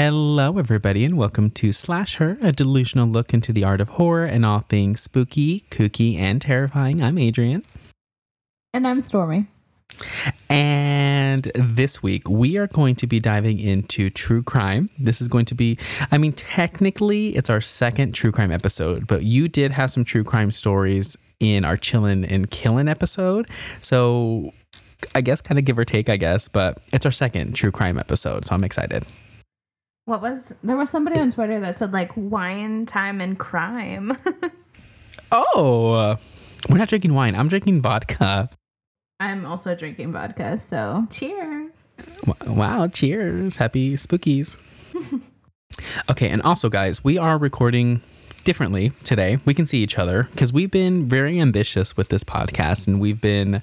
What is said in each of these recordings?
Hello, everybody, and welcome to Slash Her, a delusional look into the art of horror and all things spooky, kooky, and terrifying. I'm Adrian. And I'm Stormy. And this week, we are going to be diving into true crime. This is going to be, I mean, technically, it's our second true crime episode, but you did have some true crime stories in our Chillin' and Killin' episode. So I guess kind of give or take, I guess, but it's our second true crime episode. So I'm excited. What was there was somebody on Twitter that said like wine time and crime. oh, we're not drinking wine. I'm drinking vodka. I'm also drinking vodka, so cheers. Wow, cheers. Happy spookies. okay, and also guys, we are recording differently today. We can see each other because we've been very ambitious with this podcast and we've been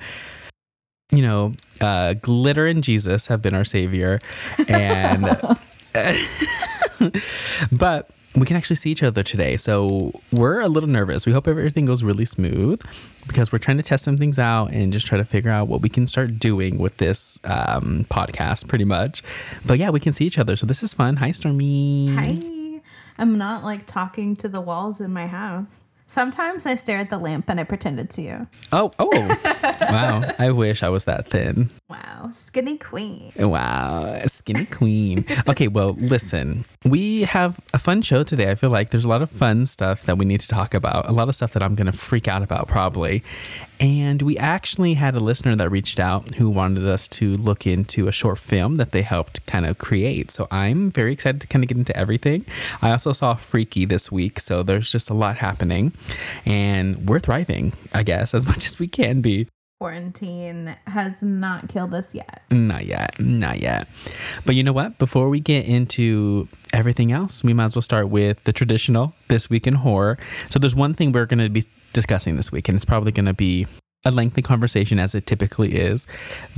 you know, uh, glitter and Jesus have been our savior and but we can actually see each other today. So we're a little nervous. We hope everything goes really smooth because we're trying to test some things out and just try to figure out what we can start doing with this um, podcast, pretty much. But yeah, we can see each other. So this is fun. Hi, Stormy. Hi. I'm not like talking to the walls in my house. Sometimes I stare at the lamp and I pretend it's you. Oh, oh. wow. I wish I was that thin. Wow. Skinny queen. Wow. Skinny queen. Okay, well, listen. We have a fun show today. I feel like there's a lot of fun stuff that we need to talk about, a lot of stuff that I'm going to freak out about probably. And we actually had a listener that reached out who wanted us to look into a short film that they helped kind of create. So I'm very excited to kind of get into everything. I also saw Freaky this week, so there's just a lot happening. And we're thriving, I guess, as much as we can be. Quarantine has not killed us yet. Not yet. Not yet. But you know what? Before we get into everything else, we might as well start with the traditional This Week in Horror. So there's one thing we're going to be discussing this week, and it's probably going to be a lengthy conversation as it typically is.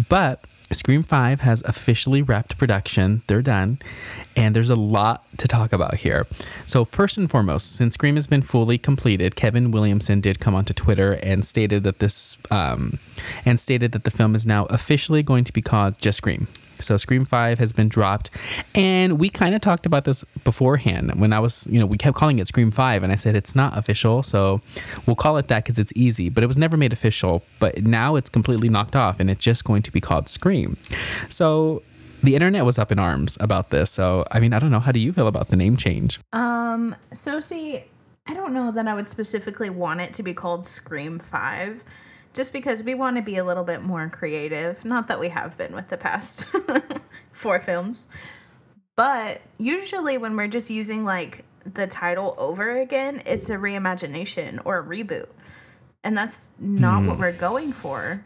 But Scream 5 has officially wrapped production. They're done. And there's a lot to talk about here. So, first and foremost, since Scream has been fully completed, Kevin Williamson did come onto Twitter and stated that this um, and stated that the film is now officially going to be called Just Scream. So Scream 5 has been dropped. And we kind of talked about this beforehand when I was, you know, we kept calling it Scream 5 and I said it's not official. So we'll call it that because it's easy, but it was never made official. But now it's completely knocked off and it's just going to be called Scream. So the internet was up in arms about this. So, I mean, I don't know. How do you feel about the name change? Um, so see, I don't know that I would specifically want it to be called Scream 5 just because we want to be a little bit more creative. Not that we have been with the past four films, but usually when we're just using like the title over again, it's a reimagination or a reboot. And that's not mm. what hmm. we're going for,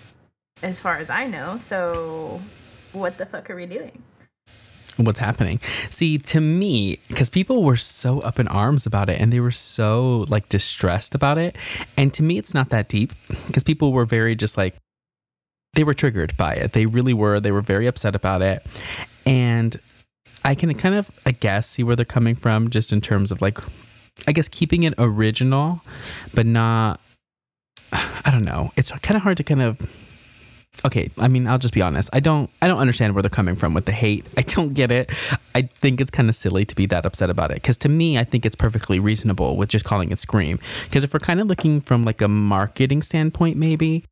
as far as I know. So, what the fuck are we doing? What's happening. See, to me, because people were so up in arms about it and they were so like distressed about it. And to me, it's not that deep because people were very just like, they were triggered by it. They really were. They were very upset about it. And I can kind of, I guess, see where they're coming from just in terms of like, I guess keeping it original, but not, I don't know. It's kind of hard to kind of okay i mean i'll just be honest i don't i don't understand where they're coming from with the hate i don't get it i think it's kind of silly to be that upset about it because to me i think it's perfectly reasonable with just calling it scream because if we're kind of looking from like a marketing standpoint maybe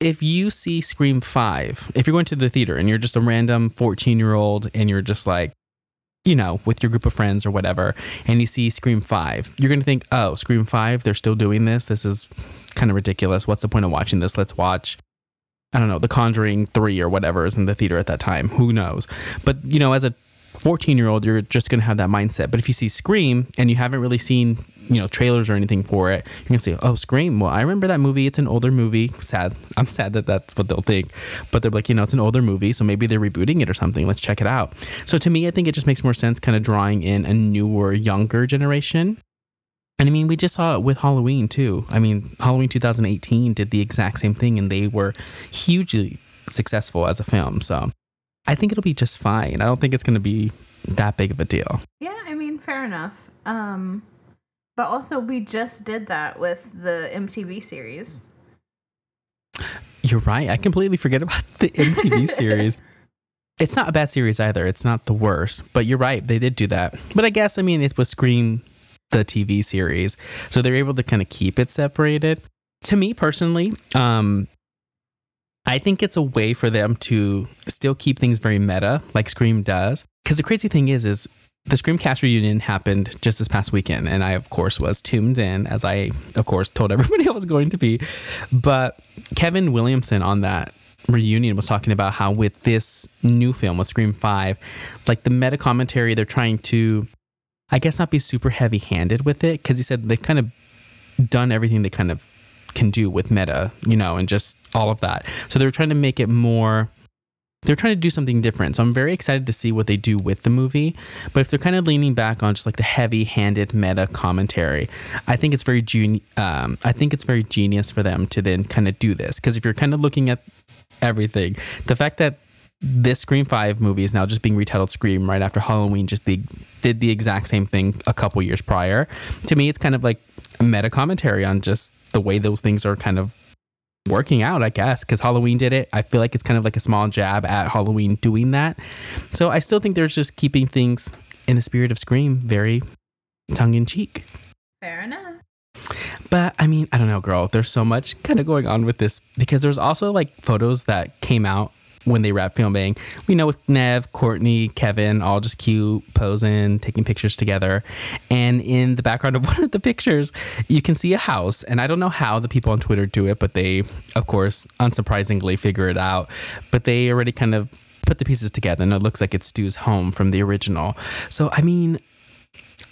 if you see scream 5 if you're going to the theater and you're just a random 14 year old and you're just like you know, with your group of friends or whatever, and you see Scream 5, you're going to think, oh, Scream 5, they're still doing this. This is kind of ridiculous. What's the point of watching this? Let's watch I don't know, The Conjuring 3 or whatever is in the theater at that time. Who knows? But, you know, as a 14 year old, you're just going to have that mindset. But if you see Scream and you haven't really seen, you know, trailers or anything for it, you're going to say, oh, Scream. Well, I remember that movie. It's an older movie. Sad. I'm sad that that's what they'll think. But they're like, you know, it's an older movie. So maybe they're rebooting it or something. Let's check it out. So to me, I think it just makes more sense kind of drawing in a newer, younger generation and I mean, we just saw it with Halloween too. I mean, Halloween 2018 did the exact same thing and they were hugely successful as a film. So I think it'll be just fine. I don't think it's going to be that big of a deal. Yeah, I mean, fair enough. Um, but also, we just did that with the MTV series. You're right. I completely forget about the MTV series. it's not a bad series either. It's not the worst, but you're right. They did do that. But I guess, I mean, it was Scream, the TV series. So they're able to kind of keep it separated. To me personally, um, I think it's a way for them to still keep things very meta, like Scream does. Because the crazy thing is, is the Screamcast reunion happened just this past weekend, and I, of course, was tuned in, as I, of course, told everybody I was going to be. But Kevin Williamson on that reunion was talking about how with this new film with Scream 5, like the meta commentary, they're trying to, I guess, not be super heavy handed with it, because he said they've kind of done everything they kind of can do with meta, you know, and just all of that. So they're trying to make it more they're trying to do something different. So I'm very excited to see what they do with the movie. But if they're kind of leaning back on just like the heavy-handed meta commentary, I think it's very geni- um, I think it's very genius for them to then kind of do this. Because if you're kind of looking at everything, the fact that this Scream Five movie is now just being retitled Scream right after Halloween just the, did the exact same thing a couple years prior. To me, it's kind of like meta commentary on just the way those things are kind of working out, I guess, because Halloween did it. I feel like it's kind of like a small jab at Halloween doing that. So I still think they're just keeping things in the spirit of Scream very tongue in cheek. Fair enough. But I mean, I don't know, girl. There's so much kind of going on with this because there's also like photos that came out when they wrap filming. We know with Neve, Courtney, Kevin, all just cute, posing, taking pictures together. And in the background of one of the pictures, you can see a house. And I don't know how the people on Twitter do it, but they, of course, unsurprisingly figure it out. But they already kind of put the pieces together and it looks like it's Stu's home from the original. So, I mean,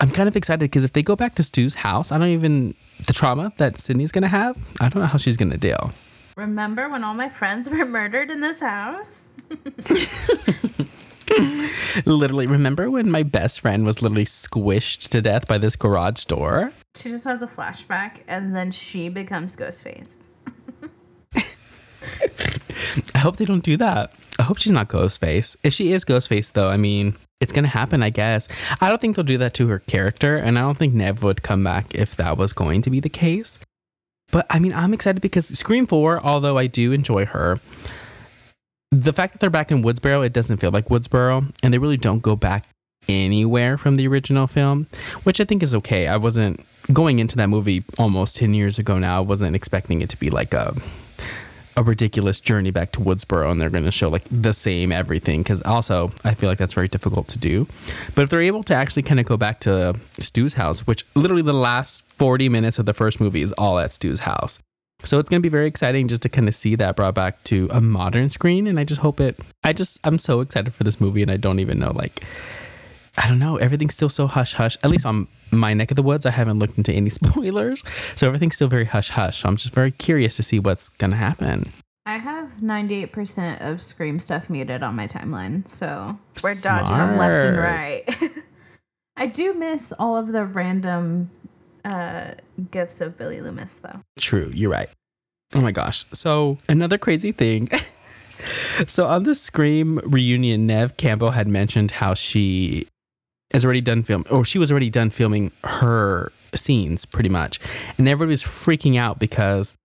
I'm kind of excited because if they go back to Stu's house, I don't even, the trauma that Sidney's going to have, I don't know how she's going to deal. Remember when all my friends were murdered in this house? literally, remember when my best friend was literally squished to death by this garage door? She just has a flashback and then she becomes Ghostface. I hope they don't do that. I hope she's not Ghostface. If she is Ghostface, though, I mean, it's gonna happen, I guess. I don't think they'll do that to her character, and I don't think Neve would come back if that was going to be the case. But I mean, I'm excited because Scream 4, although I do enjoy her, the fact that they're back in Woodsboro, it doesn't feel like Woodsboro, and they really don't go back anywhere from the original film, which I think is okay. I wasn't going into that movie almost 10 years ago now, I wasn't expecting it to be like a a ridiculous journey back to Woodsboro and they're going to show like the same everything because also I feel like that's very difficult to do. But if they're able to actually kind of go back to Stu's house, which literally the last 40 minutes of the first movie is all at Stu's house. So it's going to be very exciting just to kind of see that brought back to a modern screen. And I just hope it, I just, I'm so excited for this movie and I don't even know like, I don't know. Everything's still so hush hush. At least on my neck of the woods, I haven't looked into any spoilers. So everything's still very hush hush. So I'm just very curious to see what's going to happen. I have 98% of Scream stuff muted on my timeline. So we're Smart. dodging them left and right. I do miss all of the random uh, gifts of Billy Loomis, though. True. You're right. Oh my gosh. So another crazy thing. so on the Scream reunion, Neve Campbell had mentioned how she has already done film, or she was already done filming her scenes pretty much, and everybody was freaking out because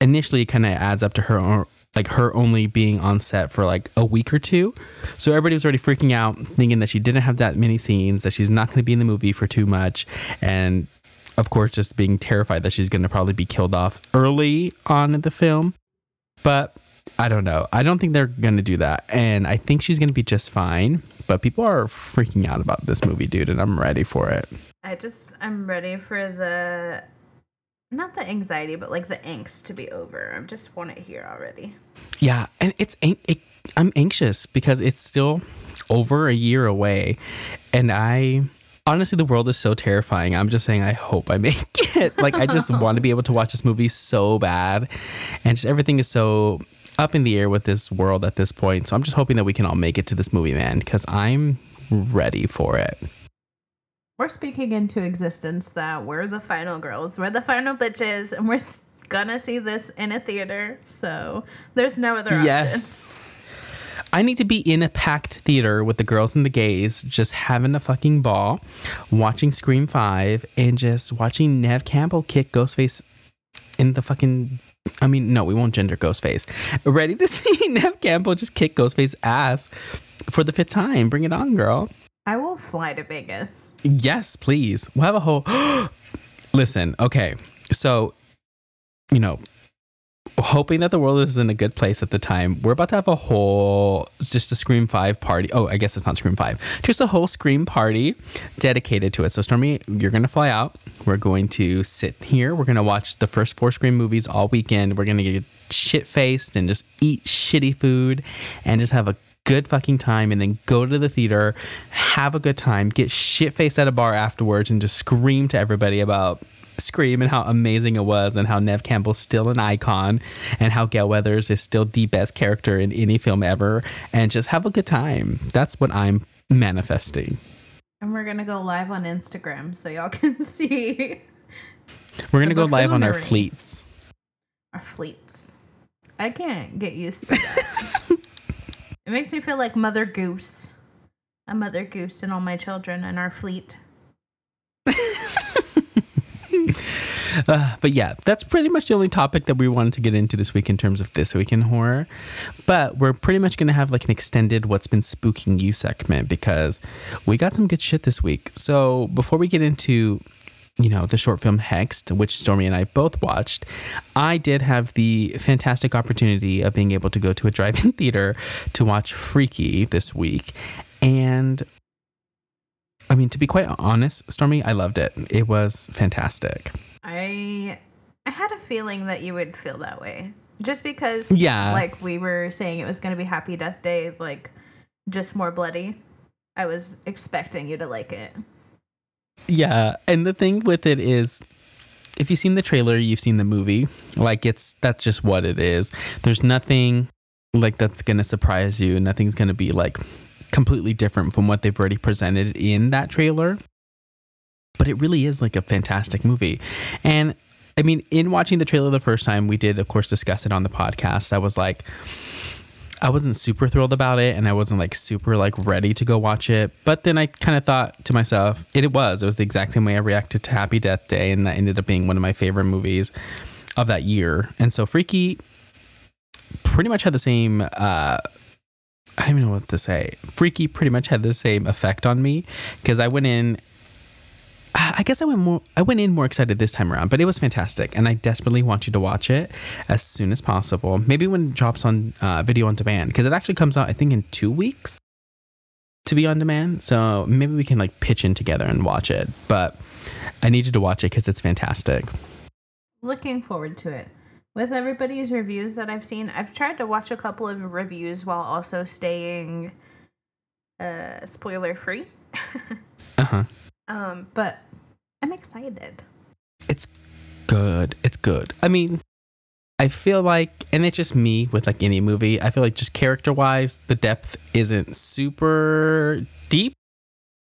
initially it kind of adds up to her like her only being on set for like a week or two. So everybody was already freaking out, thinking that she didn't have that many scenes, that she's not going to be in the movie for too much, and of course, just being terrified that she's going to probably be killed off early on in the film. But I don't know. I don't think they're going to do that. And I think she's going to be just fine. But people are freaking out about this movie, dude, and I'm ready for it. I just, I'm ready for the, not the anxiety, but like the angst to be over. I just want it here already. Yeah. And it's, it, I'm anxious because it's still over a year away. And I, honestly the world is so terrifying i'm just saying i hope i make it like i just want to be able to watch this movie so bad and just everything is so up in the air with this world at this point. So I'm just hoping that we can all make it to this movie, man, because I'm ready for it. We're speaking into existence that we're the final girls, we're the final bitches, and we're gonna see this in a theater. So there's no other yes. option. I need to be in a packed theater with the girls and the gays, just having a fucking ball, watching Scream 5, and just watching Neve Campbell kick Ghostface in the fucking I mean, no, we won't gender Ghostface. Ready to see Neve Campbell just kick Ghostface ass for the fifth time. Bring it on, girl. I will fly to Vegas. Yes, please. We'll have a whole. Listen, okay. So, you know, hoping that the world is in a good place at the time, we're about to have a whole, just a Scream 5 party. Oh, I guess it's not Scream 5. Just a whole Scream party dedicated to it. So, Stormy, you're to fly out. We're going to sit here. We're to watch the first four Scream movies all weekend. We're to get shit faced and just eat shitty food and just have a good fucking time and then go to the theater, have a good time, get shit faced at a bar afterwards, and just scream to everybody about Scream and how amazing it was, and how Neve Campbell's still an icon, and how Gale Weathers is still the best character in any film ever, and just have a good time. That's what I'm manifesting. And we're gonna go live on Instagram so y'all can see. We're gonna go live on our fleets. Our fleets. I can't get used to that. it makes me feel like Mother Goose. A Mother Goose and all my children and our fleet. Uh, but yeah, that's pretty much the only topic that we wanted to get into this week in terms of this week in horror. But we're pretty much going to have like an extended What's Been Spooking You segment because we got some good shit this week. So before we get into you know, the short film Hexed, which Stormy and I both watched, I did have the fantastic opportunity of being able to go to a drive in theater to watch Freaky this week. And I mean, to be quite honest, Stormy, I loved it. It was fantastic. I I had a feeling that you would feel that way. Just because yeah. like we were saying it was going to be Happy Death Day like just more bloody. I was expecting you to like it. Yeah, and the thing with it is if you've seen the trailer, you've seen the movie. Like it's that's just what it is. There's nothing like that's going to surprise you. Nothing's going to be like completely different from what they've already presented in that trailer but it really is like a fantastic movie. And I mean, in watching the trailer the first time, we did, of course, discuss it on the podcast. I was like, I wasn't super thrilled about it and I wasn't like super like ready to go watch it. But then I kind of thought to myself, it, it was. It was the exact same way I reacted to Happy Death Day and that ended up being one of my favorite movies of that year. And so Freaky pretty much had the same uh I don't even know what to say. Freaky pretty much had the same effect on me because I went in I guess I went more I went in more excited this time around, but it was fantastic and I desperately want you to watch it as soon as possible. Maybe when it drops on uh, video on demand because it actually comes out I think in 2 weeks to be on demand. So maybe we can like pitch in together and watch it. But I need you to watch it cuz it's fantastic. Looking forward to it. With everybody's reviews that I've seen, I've tried to watch a couple of reviews while also staying uh spoiler free. uh-huh. Um, but I'm excited. It's good. It's good. I mean, I feel like, and it's just me with like any movie, I feel like just character wise, the depth isn't super deep.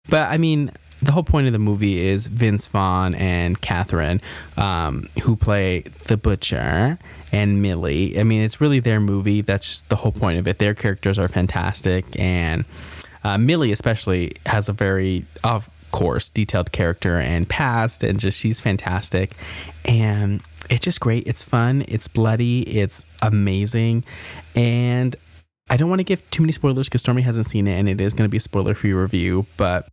But I mean, the whole point of the movie is Vince Vaughn and Kathryn, um, who play the butcher and Millie. I mean, it's really their movie. That's just the whole point of it. Their characters are fantastic, and uh, Millie especially has a very, of course, detailed character and past, and just she's fantastic. And it's just great. It's fun. It's bloody. It's amazing. And I don't want to give too many spoilers because Stormy hasn't seen it, and it is going to be a spoiler free review, but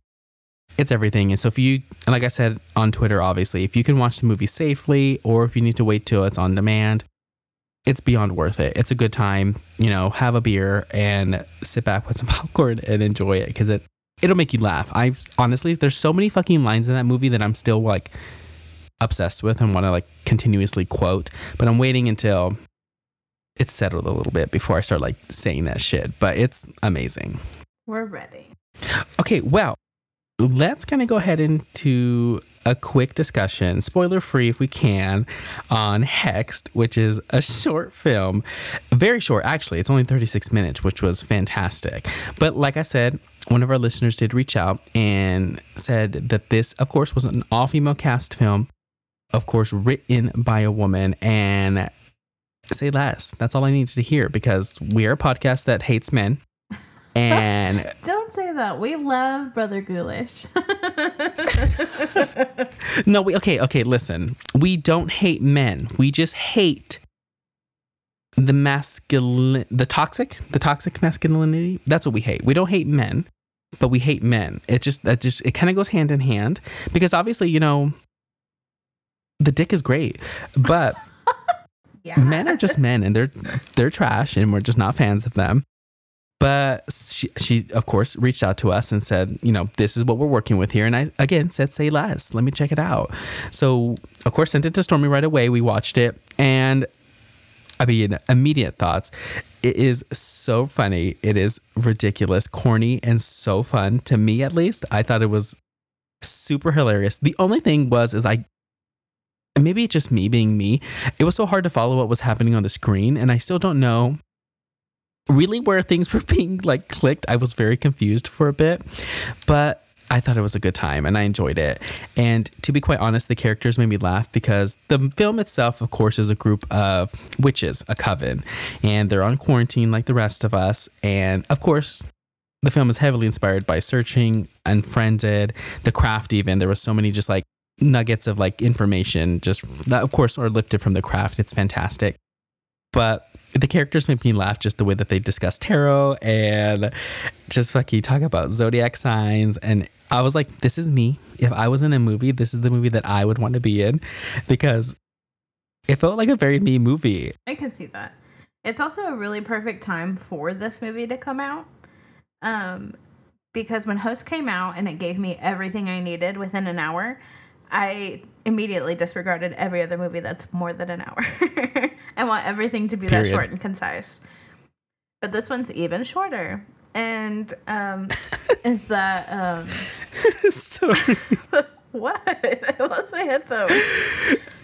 it's everything. And so if you, like I said on Twitter, obviously, if you can watch the movie safely, or if you need to wait till it's on demand, it's beyond worth it. It's a good time. You know, have a beer and sit back with some popcorn and enjoy it because it it'll make you laugh. I honestly, there's so many fucking lines in that movie that I'm still like obsessed with and want to like continuously quote. But I'm waiting until it's settled a little bit before I start like saying that shit. But it's amazing. We're ready. Okay, well, let's kind of go ahead into a quick discussion, spoiler free if we can, on Hexed, which is a short film. Very short, actually. It's only 36 minutes, which was fantastic. But like I said, one of our listeners did reach out and said that this, of course, was an all female cast film, of course, written by a woman. And say less. That's all I needed to hear because we are a podcast that hates men. And don't say that. We love Brother Ghoulish. no, we okay, okay, listen. We don't hate men. We just hate the masculine, the toxic, the toxic masculinity. That's what we hate. We don't hate men, but we hate men. It just that just it kind of goes hand in hand because obviously you know the dick is great, but Yeah. men are just men and they're they're trash and we're just not fans of them. But she, she of course reached out to us and said, you know, this is what we're working with here. And I again said, say less. Let me check it out. So of course sent it to Stormy right away. We watched it and I mean, immediate thoughts. It is so funny. It is ridiculous, corny, and so fun to me at least. I thought it was super hilarious. The only thing was is I maybe it's just me being me. It was so hard to follow what was happening on the screen, and I still don't know really where things were being like clicked. I was very confused for a bit, but I thought it was a good time and I enjoyed it. And to be quite honest, the characters made me laugh because the film itself, of course, is a group of witches, a coven, and they're on quarantine like the rest of us. And of course, the film is heavily inspired by searching, unfriended, the craft, even. There was so many just like nuggets of like information, just that, of course, are lifted from the craft. It's fantastic. But the characters make me laugh just the way that they discuss tarot and just fucking talk about zodiac signs. And I was like, this is me. If I was in a movie, this is the movie that I would want to be in because it felt like a very me movie. I can see that. It's also a really perfect time for this movie to come out. Um, because when Host came out and it gave me everything I needed within an hour, I immediately disregarded every other movie that's more than an hour. I want everything to be that short and concise. But this one's even shorter. And um, is that um, so what? I lost my headphones.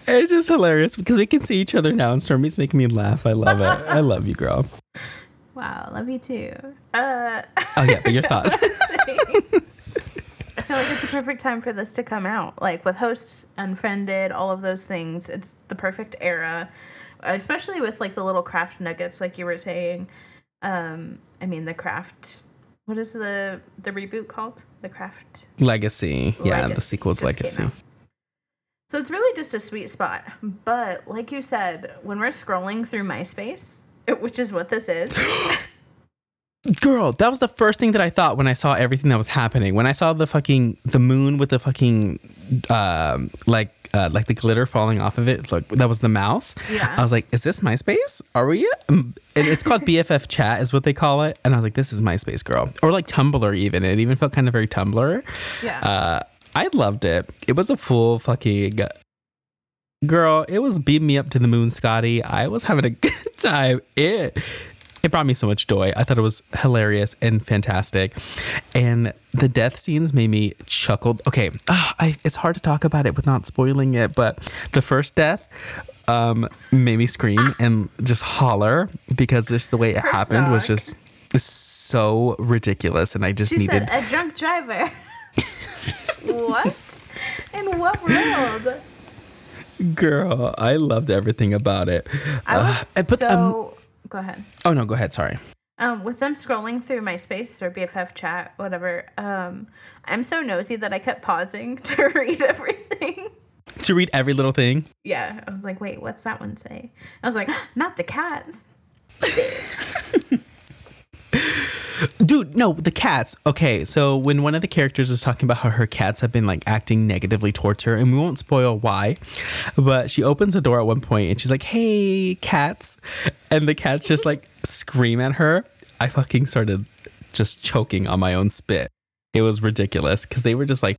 it's just hilarious because we can see each other now and Stormy's making me laugh. I love it. I love you, girl. Wow, love you too. Uh, Oh yeah, but your thoughts. I feel like it's a perfect time for this to come out. Like with Host, Unfriended, all of those things. It's the perfect era, especially with like the little craft nuggets, like you were saying. Um, I mean, the craft. What is the the reboot called? The craft. Legacy. Yeah, the sequel's Legacy. So it's really just a sweet spot. But like you said, when we're scrolling through MySpace, which is what this is, Girl, that was the first thing that I thought when I saw everything that was happening. When I saw the fucking the moon with the fucking um like uh, like the glitter falling off of it, like that was the mouse. Yeah. I was like, "Is this MySpace? Are we?" Um, And it's called BFF Chat, is what they call it. And I was like, "This is MySpace, girl," or like Tumblr. Even it even felt kind of very Tumblr. yeah. Uh, I loved it. It was a full fucking girl. It was beating me up to the moon, Scotty. I was having a good time. It it brought me so much joy. I thought it was hilarious and fantastic, and the death scenes made me chuckle. Okay, ah, I, it's hard to talk about it without spoiling it, but the first death um made me scream and just holler because just the way it happened was just so ridiculous and I just She needed said a drunk driver. what? In what world? Girl, I loved everything about it. I was Uh, but, so. um, go ahead. oh no, go ahead. Sorry. Um, with them scrolling through MySpace or BFF chat, whatever. Um, I'm so nosy that I kept pausing to read everything. To read every little thing. Yeah, I was like, wait, what's that one say? I was like, not the cats. Dude, no, the cats. Okay, so when one of the characters is talking about how her cats have been like acting negatively towards her, and we won't spoil why, but she opens the door at one point and she's like, "Hey, cats," and the cats just like scream at her. I fucking started just choking on my own spit. It was ridiculous because they were just like.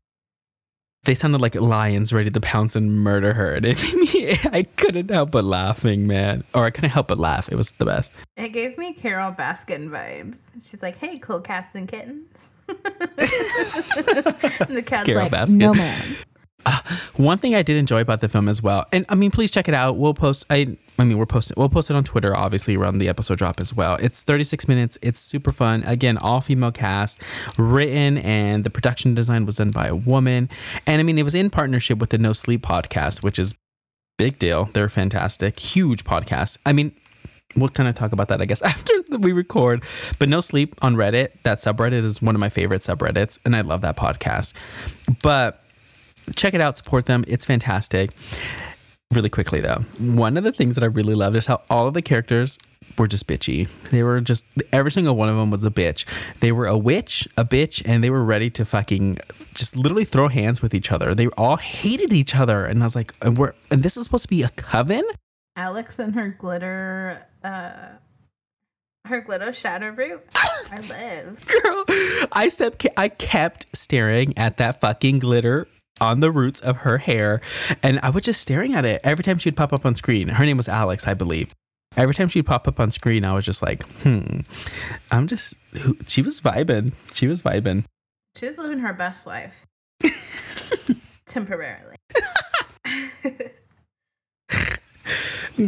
They sounded like lions ready to pounce and murder her. And it made me, I couldn't help but laughing, man. Or I couldn't help but laugh. It was the best. It gave me Carole Baskin vibes. She's like, hey, cool cats and kittens. and the cat's Carol like, Baskin. no man. Uh, one thing I did enjoy about the film as well, and I mean, please check it out. We'll post. I, I mean, we're posting. We'll post it on Twitter, obviously, around the episode drop as well. It's 36 minutes. It's super fun. Again, all female cast, written, and the production design was done by a woman. And I mean, it was in partnership with the No Sleep podcast, which is big deal. They're fantastic, huge podcast. I mean, we'll kind of talk about that, I guess, after we record. But No Sleep on Reddit, that subreddit is one of my favorite subreddits, and I love that podcast. But check it out, support them. It's fantastic. really quickly though. One of the things that I really loved is how all of the characters were just bitchy. They were just every single one of them was a bitch. They were a witch, a bitch, and they were ready to fucking just literally throw hands with each other. They all hated each other, and I was like, and we're and this is supposed to be a coven. Alex and her glitter, uh, her glitter shadow root. I live. Girl, I kept I kept staring at that fucking glitter on the roots of her hair, and I was just staring at it every time she'd pop up on screen. Her name was Alex, I believe. Every time she'd pop up on screen, I was just like, hmm. I'm just. She was vibing. She was vibing. She's living her best life. Temporarily.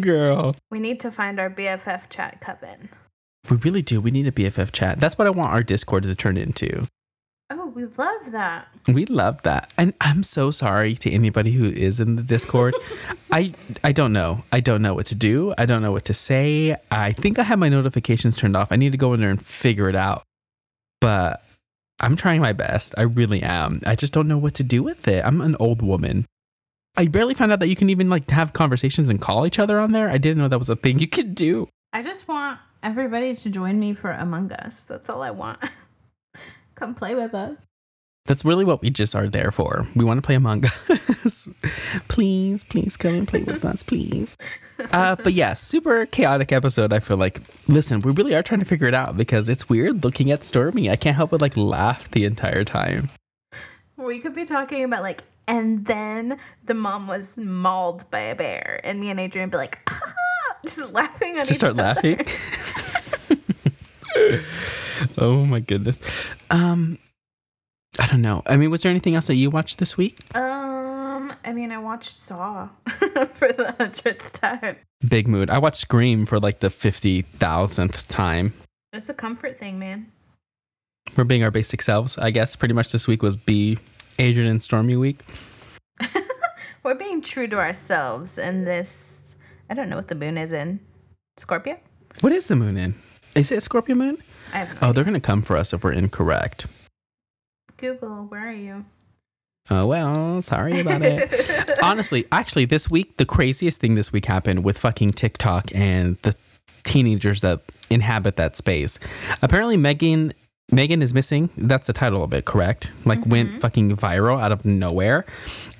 Girl. We need to find our BFF chat coven. We really do. We need a BFF chat. That's what I want our Discord to turn into. Oh, we love that. We love that. And I'm so sorry to anybody who is in the Discord. I I don't know. I don't know what to do. I don't know what to say. I think I have my notifications turned off. I need to go in there and figure it out. But I'm trying my best. I really am. I just don't know what to do with it. I'm an old woman. I barely found out that you can even like have conversations and call each other on there. I didn't know that was a thing you could do. I just want everybody to join me for Among Us. That's all I want. Come play with us. That's really what we just are there for. We want to play Among Us. please, please come and play with us, please. Uh, but yeah, super chaotic episode. I feel like, listen, we really are trying to figure it out because it's weird looking at Stormy. I can't help but like laugh the entire time. We could be talking about like, and then the mom was mauled by a bear, and me and Adrian would be like, ah, just laughing at Just start other. laughing. oh my goodness. Um, I don't know. I mean, was there anything else that you watched this week? Um, I mean, I watched Saw for the hundredth time. Big mood. I watched Scream for like the fifty thousandth time. It's a comfort thing, man. We're being our basic selves, I guess. Pretty much this week was be Adrian and Stormy week. We're being true to ourselves in this. I don't know what the moon is in. Scorpio? What is the moon in? Is it Scorpio moon? I have no Oh, idea. they're gonna come for us if we're incorrect. Google, where are you? Oh well, sorry about it. Honestly, actually, this week the craziest thing this week happened with fucking TikTok and the teenagers that inhabit that space. Apparently, Megan Megan is missing. That's the title of it, correct? Like went mm-hmm. fucking viral out of nowhere,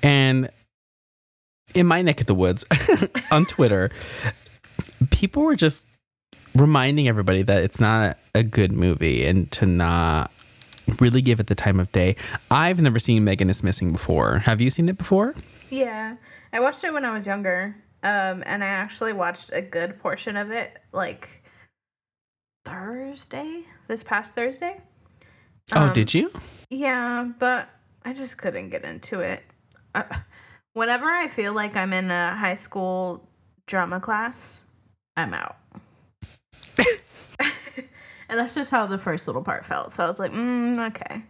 and in my neck of the woods on Twitter, people were just reminding everybody that it's not a good movie and to not really give it the time of day. I've never seen Megan is Missing before. Have you seen it before? Yeah, I watched it when I was younger, um, and I actually watched a good portion of it like Thursday, this past Thursday. oh, Um, did you? Yeah, but I just couldn't get into it. Uh, whenever I feel like I'm in a high school drama class, I'm out. And that's just how the first little part felt. So I was like, mm, okay.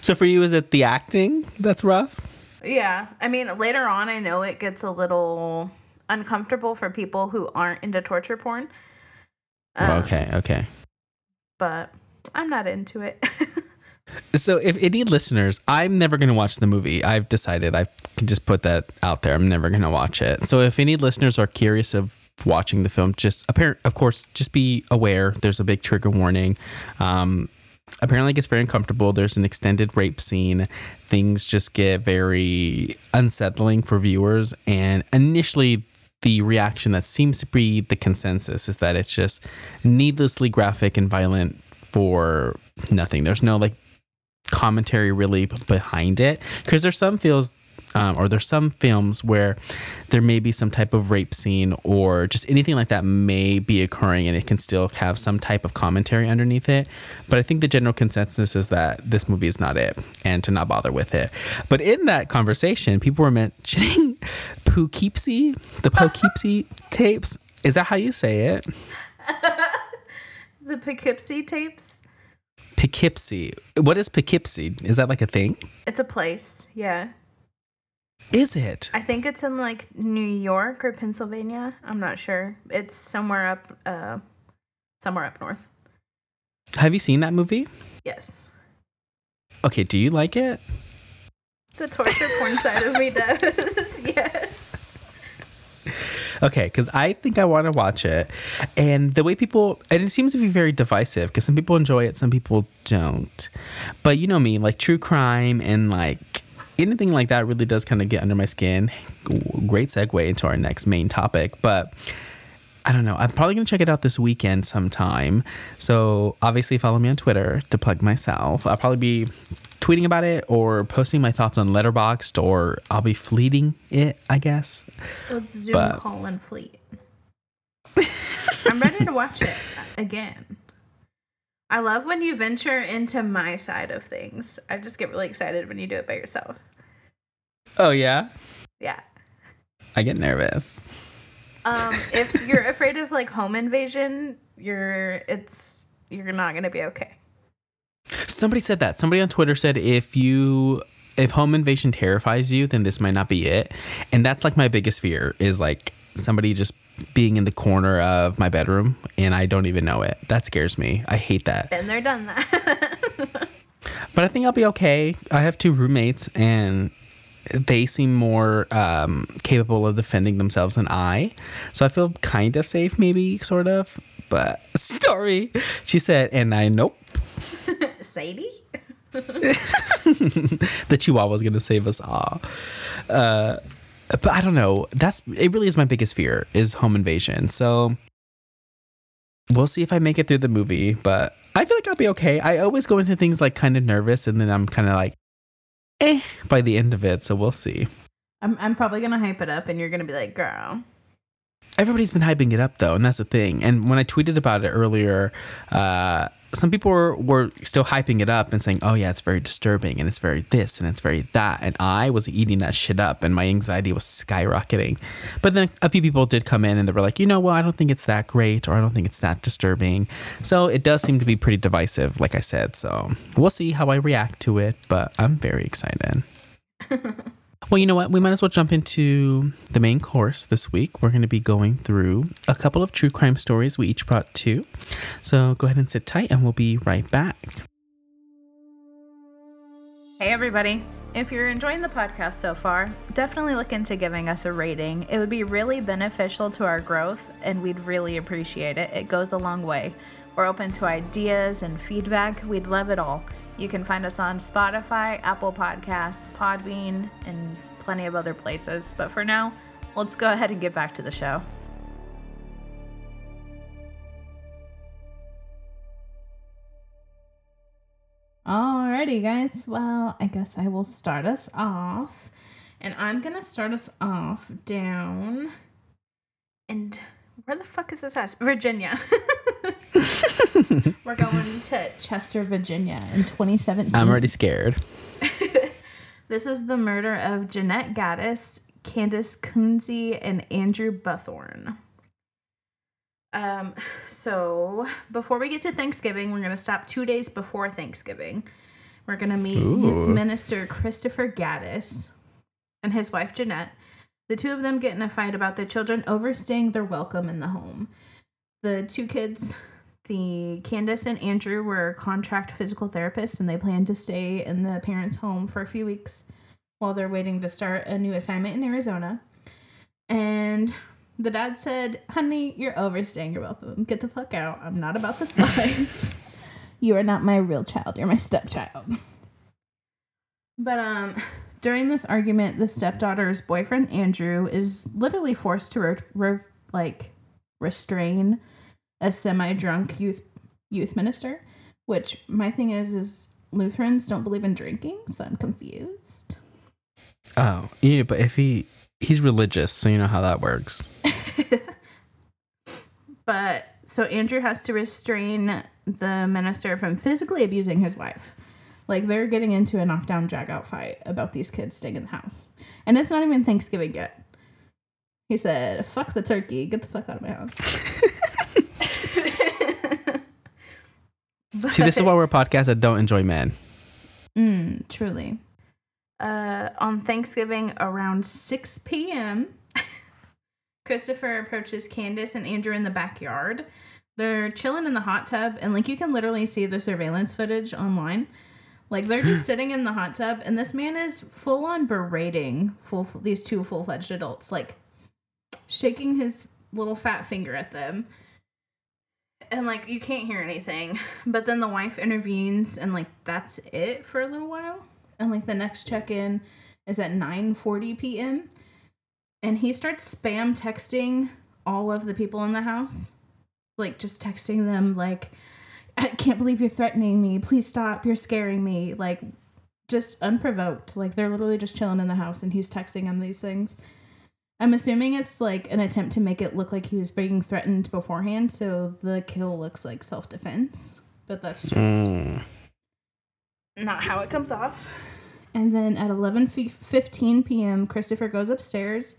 So for you, is it the acting that's rough? Yeah, I mean, later on, I know it gets a little uncomfortable for people who aren't into torture porn. Uh, okay, okay. But I'm not into it. So if any listeners, I'm never going to watch the movie. I've decided I can just put that out there. I'm never going to watch it. So if any listeners are curious of watching the film, just apparent, of course, just be aware. There's a big trigger warning. Um, apparently, it gets very uncomfortable. There's an extended rape scene. Things just get very unsettling for viewers. And initially, the reaction that seems to be the consensus is that it's just needlessly graphic and violent for nothing. There's no like commentary really behind it because there's some feels um, or there's some films where there may be some type of rape scene or just anything like that may be occurring and it can still have some type of commentary underneath it? But i think the general consensus is that this movie is not it and to not bother with it. But in that conversation people were mentioning poughkeepsie the poughkeepsie tapes. Is that how you say it? The Poughkeepsie tapes. poughkeepsie. What is poughkeepsie? Is that like a thing? It's a place, yeah. Is it I think it's in like New York or Pennsylvania. I'm not sure. It's somewhere up, uh, somewhere up north. have you seen that movie Yes. Okay, do you like it? The torture porn side of me does. yes. Okay, because I think I want to watch it. And the way people, and it seems to be very divisive because some people enjoy it, some people don't. But you know me, like true crime and like anything like that really does kind of get under my skin. Great segue into our next main topic. But I don't know. I'm probably going to check it out this weekend sometime. So obviously follow me on Twitter to plug myself. I'll probably be tweeting about it or posting my thoughts on Letterboxd or I'll be fleeting it, I guess. Let's zoom but, call and fleet. I'm ready to watch it again. I love when you venture into my side of things. I just get really excited when you do it by yourself. Oh yeah? Yeah. I get nervous. Um, if you're afraid of like home invasion, you're it's you're not gonna be okay. Somebody said that. Somebody on Twitter said if you if home invasion terrifies you, then this might not be it. And that's like my biggest fear is like somebody just being in the corner of my bedroom and I don't even know it. That scares me. I hate that. Been there, done that. but I think I'll be okay. I have two roommates and they seem more um, capable of defending themselves than I. So I feel kind of safe, maybe, sort of. But story, she said, and I nope. Sadie? the Chihuahua was going to save us all. Uh, but I don't know. That's it. Really, is my biggest fear is home invasion. So we'll see if I make it through the movie. But I feel like I'll be okay. I always go into things like kind of nervous, and then I'm kind of like, eh, by the end of it. So we'll see. I'm I'm probably gonna hype it up, and you're gonna be like, girl. Everybody's been hyping it up though, and that's the thing. And when I tweeted about it earlier, uh, some people were, were still hyping it up and saying, oh, yeah, it's very disturbing and it's very this and it's very that. And I was eating that shit up and my anxiety was skyrocketing. But then a few people did come in and they were like, you know, well, I don't think it's that great or I don't think it's that disturbing. So it does seem to be pretty divisive, like I said. So we'll see how I react to it, but I'm very excited. Well, you know what? We might as well jump into the main course this week. We're going to be going through a couple of true crime stories. We each brought two. So go ahead and sit tight and we'll be right back. Hey, everybody. If you're enjoying the podcast so far, definitely look into giving us a rating. It would be really beneficial to our growth and we'd really appreciate it. It goes a long way. We're open to ideas and feedback. We'd love it all. You can find us on Spotify, Apple Podcasts, Podbean, and plenty of other places. But for now, let's go ahead and get back to the show. Alrighty, guys. Well, I guess I will start us off. And I'm going to start us off down. And where the fuck is this house? Virginia. We're going to Chester, Virginia in 2017. I'm already scared. this is the murder of Jeanette Gattis, Candace Kunze, and Andrew Buthorn. Um, so before we get to Thanksgiving, we're going to stop two days before Thanksgiving. We're going to meet Ooh. Youth Minister Christopher Gattis and his wife Jeanette. The two of them get in a fight about the children overstaying their welcome in the home. The two kids the Candace and Andrew were contract physical therapists and they planned to stay in the parents' home for a few weeks while they're waiting to start a new assignment in Arizona. And the dad said, Honey, you're overstaying your welcome. Get the fuck out. I'm not about this life. you are not my real child. You're my stepchild. But um during this argument, the stepdaughter's boyfriend Andrew is literally forced to re- re- like restrain a semi-drunk youth youth minister, which my thing is is Lutherans don't believe in drinking, so I'm confused. Oh, yeah, but if he he's religious, so you know how that works. but so Andrew has to restrain the minister from physically abusing his wife. Like they're getting into a knockdown drag out fight about these kids staying in the house. And it's not even Thanksgiving yet. He said, Fuck the turkey, get the fuck out of my house. But, See, this is why we're a podcast that don't enjoy men. Mm, truly. Uh, on Thanksgiving around 6 p.m., Christopher approaches Candace and Andrew in the backyard. They're chilling in the hot tub, and like you can literally see the surveillance footage online. Like they're just sitting in the hot tub, and this man is full on berating full these two full fledged adults. Like, shaking his little fat finger at them. And like you can't hear anything. But then the wife intervenes and like that's it for a little while. And like the next check-in is at 9:40 p.m. And he starts spam texting all of the people in the house. Like just texting them like I can't believe you're threatening me. Please stop. You're scaring me. Like just unprovoked. Like they're literally just chilling in the house and he's texting them these things. I'm assuming it's like an attempt to make it look like he was being threatened beforehand, so the kill looks like self defense. But that's just Mm. not how it comes off. And then at 11:15 p.m., Christopher goes upstairs,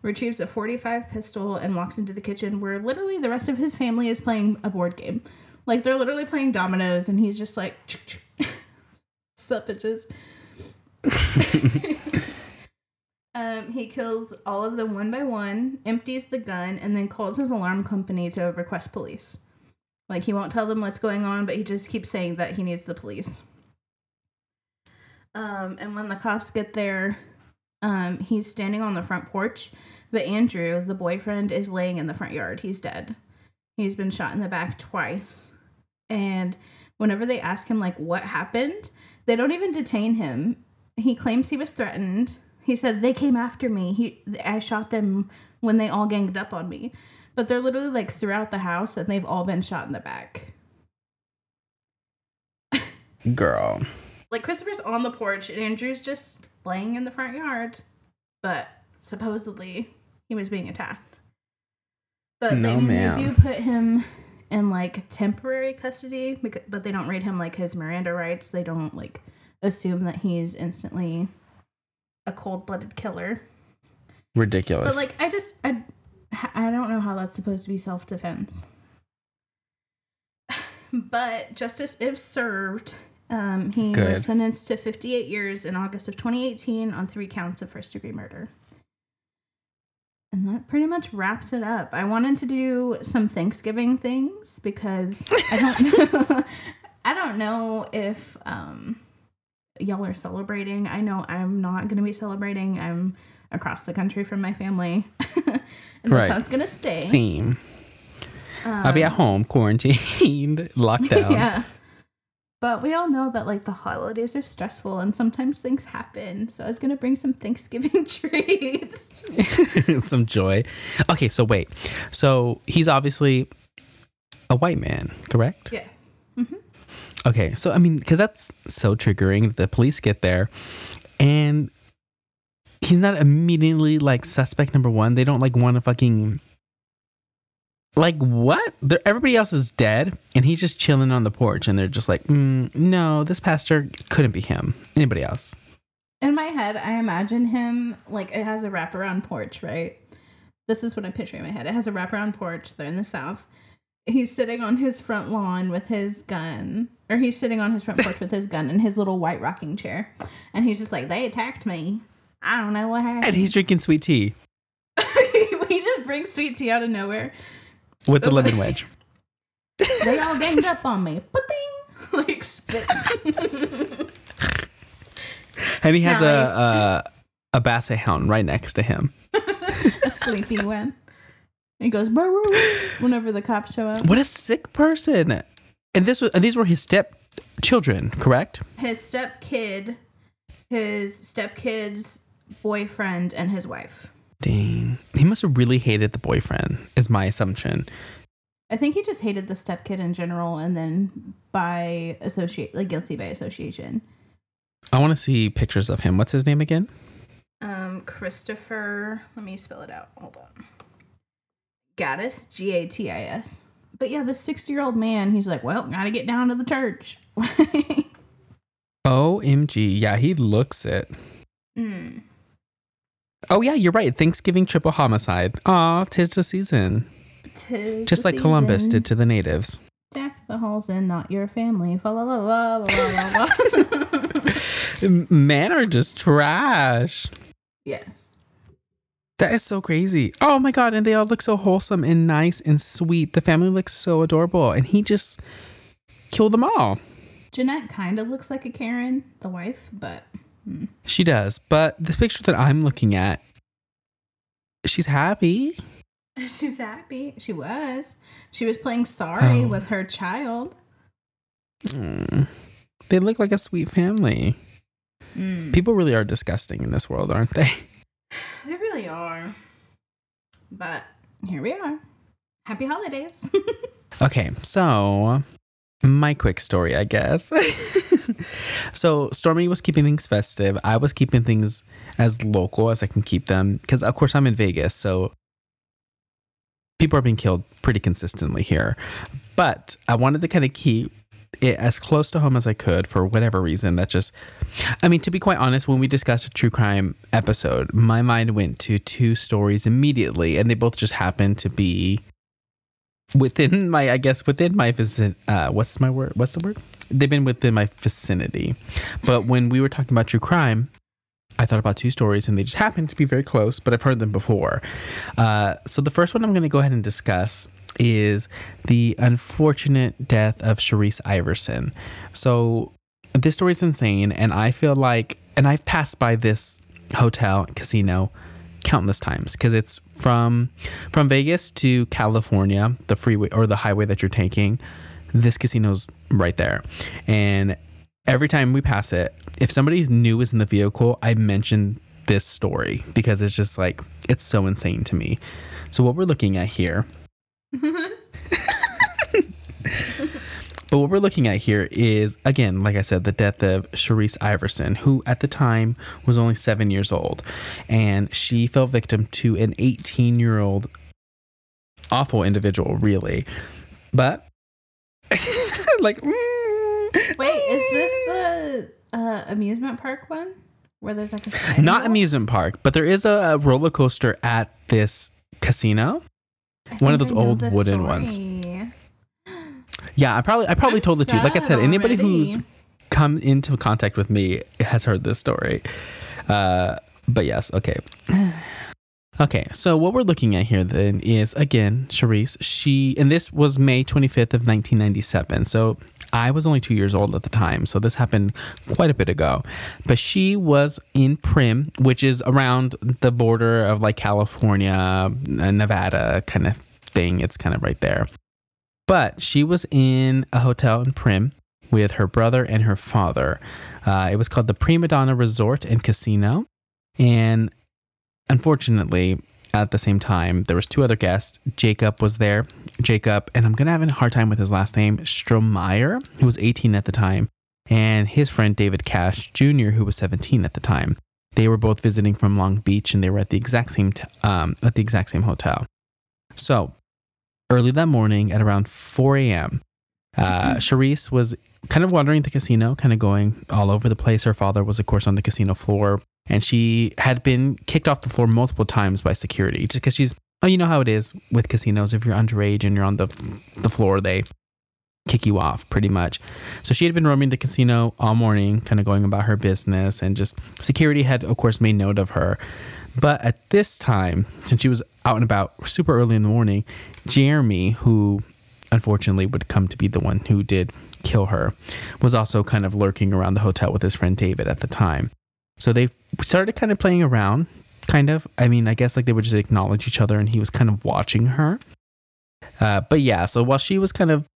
retrieves a 45 pistol, and walks into the kitchen where literally the rest of his family is playing a board game. Like they're literally playing dominoes, and he's just like, "Sup, bitches." um, he kills all of them one by one, empties the gun, and then calls his alarm company to request police. Like he won't tell them what's going on, but he just keeps saying that he needs the police. Um, and when the cops get there, um, he's standing on the front porch, but Andrew, the boyfriend, is laying in the front yard. He's dead. He's been shot in the back twice. And whenever they ask him like what happened, they don't even detain him. He claims he was threatened. He said they came after me. He I shot them when they all ganged up on me. But they're literally like throughout the house and they've all been shot in the back. Girl. Like Christopher's on the porch and Andrew's just laying in the front yard. But supposedly he was being attacked. But No, they, ma'am. they do put him in like temporary custody, but they don't read him like his Miranda rights. They don't like assume that he's instantly a cold-blooded killer. Ridiculous. But like I just I I don't know how that's supposed to be self-defense. But justice if served, um, he Good. was sentenced to 58 years in August of 2018 on three counts of first degree murder. And that pretty much wraps it up. I wanted to do some Thanksgiving things because I don't know I don't know if um y'all are celebrating. I know I'm not going to be celebrating. I'm across the country from my family. and Right. that's how it's going to stay. Same. I'll be at um, home, quarantined, locked down. yeah. But we all know that like the holidays are stressful and sometimes things happen. So I was gonna bring some Thanksgiving treats. Some joy. Okay, so wait. So he's obviously a white man, correct? yes. Okay, so I mean, because that's so triggering. The police get there, and he's not immediately like suspect number one. They don't like want to fucking like what? They're, everybody else is dead, and he's just chilling on the porch, and they're just like, mm, no, this pastor couldn't be him. Anybody else? In my head, I imagine him like it has a wraparound porch, right? This is what I'm picturing in my head. It has a wraparound porch. They're in the south. He's sitting on his front lawn with his gun, or he's sitting on his front porch with his gun in his little white rocking chair, and he's just like, "They attacked me. I don't know what happened." And he's drinking sweet tea he just brings sweet tea out of nowhere. with the lemon wedge. They all ganged up on me. Ba-ding! Like spits. And he has Now, a, a a basset hound right next to him. a sleepy one. He goes whenever the cops show up. What a sick person! And this was and these were his step children, correct? His step kid, his step kid's boyfriend, and his wife. Dang, he must have really hated the boyfriend. Is my assumption. I think he just hated the step kid in general, and then by associate, like guilty by association. I want to see pictures of him. What's his name again? Um, Christopher. Let me spell it out. Hold on. Gattis, G A T I S. But yeah, this sixty-year-old man, he's like, "Well, gotta get down to the church." OMG. Yeah, he looks it. mm. Oh yeah, you're right. Thanksgiving triple homicide. Aw, tis the season. Tis Just the like Columbus did to the natives. Deck the halls in, not your family. Fa la la la la la la. Men are just trash. yes. That is so crazy. Oh my god, and they all look so wholesome and nice and sweet. The family looks so adorable, and he just killed them all. Jeanette kind of looks like a Karen, the wife, but She does, but this picture that I'm looking at, she's happy. She's happy. She was. She was playing sorry Oh. with her child. Mm. They look like a sweet family. Mm. People really are disgusting in this world, aren't they? They really are. But here we are. Happy holidays. Okay, so my quick story, I guess. so Stormy was keeping things festive. I was keeping things as local as I can keep them because, of course, I'm in Vegas, so people are being killed pretty consistently here. But I wanted to kind of keep it as close to home as I could for whatever reason. That just, I mean, to be quite honest, when we discussed a true crime episode, my mind went to two stories immediately, and they both just happened to be within my i guess within my visit uh what's my word what's the word they've been within my vicinity but when we were talking about true crime i thought about two stories and they just happened to be very close but i've heard them before uh so the first one i'm going to go ahead and discuss is the unfortunate death of Sherrice Iverson. So this story is insane, and I feel like, and I've passed by this hotel casino countless times because it's from from Vegas to California, the freeway or the highway that you're taking. This casino's right there, and every time we pass it, if somebody new is in the vehicle, I mention this story because it's just like it's so insane to me. So what we're looking at here But what we're looking at here is, again, like I said, the death of Sherrice Iverson, who at the time was only seven years old. And she fell victim to an 18 year old awful individual, really. But, like, mm, is this the uh, amusement park one? Where there's like a not amusement park, but there is a, a roller coaster at this casino. One of those I old wooden ones. Yeah, I probably I probably I'm told the truth. Like I said, anybody already. who's come into contact with me has heard this story. Uh, but yes, okay. Okay, so what we're looking at here then is again Sherrice. She and this was May 25th of 1997. So I was only two years old at the time, so this happened quite a bit ago. But she was in Primm, which is around the border of like California, uh, Nevada kind of thing. It's kind of right there. But she was in a hotel in Primm with her brother and her father. Uh, it was called the Primadonna Resort and Casino. And unfortunately, at the same time, there was two other guests. Jacob was there. Jacob, and I'm gonna have a hard time with his last name, Strohmeyer, who was 18 at the time, and his friend David Cash Jr., who was 17 at the time. They were both visiting from Long Beach, and they were at the exact same t- um, at the exact same hotel. So early that morning at around 4 a.m. Uh, Sherrice was kind of wandering the casino, kind of going all over the place. Her father was, of course, on the casino floor, and she had been kicked off the floor multiple times by security just because she's, oh, you know how it is with casinos. If you're underage and you're on the, the floor, they kick you off pretty much. So she had been roaming the casino all morning, kind of going about her business, and just security had, of course, made note of her. But at this time, since she was out and about super early in the morning, Jeremy, who unfortunately would come to be the one who did kill her, was also kind of lurking around the hotel with his friend David at the time. So they started kind of playing around, kind of. I mean, I guess like they would just acknowledge each other and he was kind of watching her. Uh, but yeah, so while she was kind of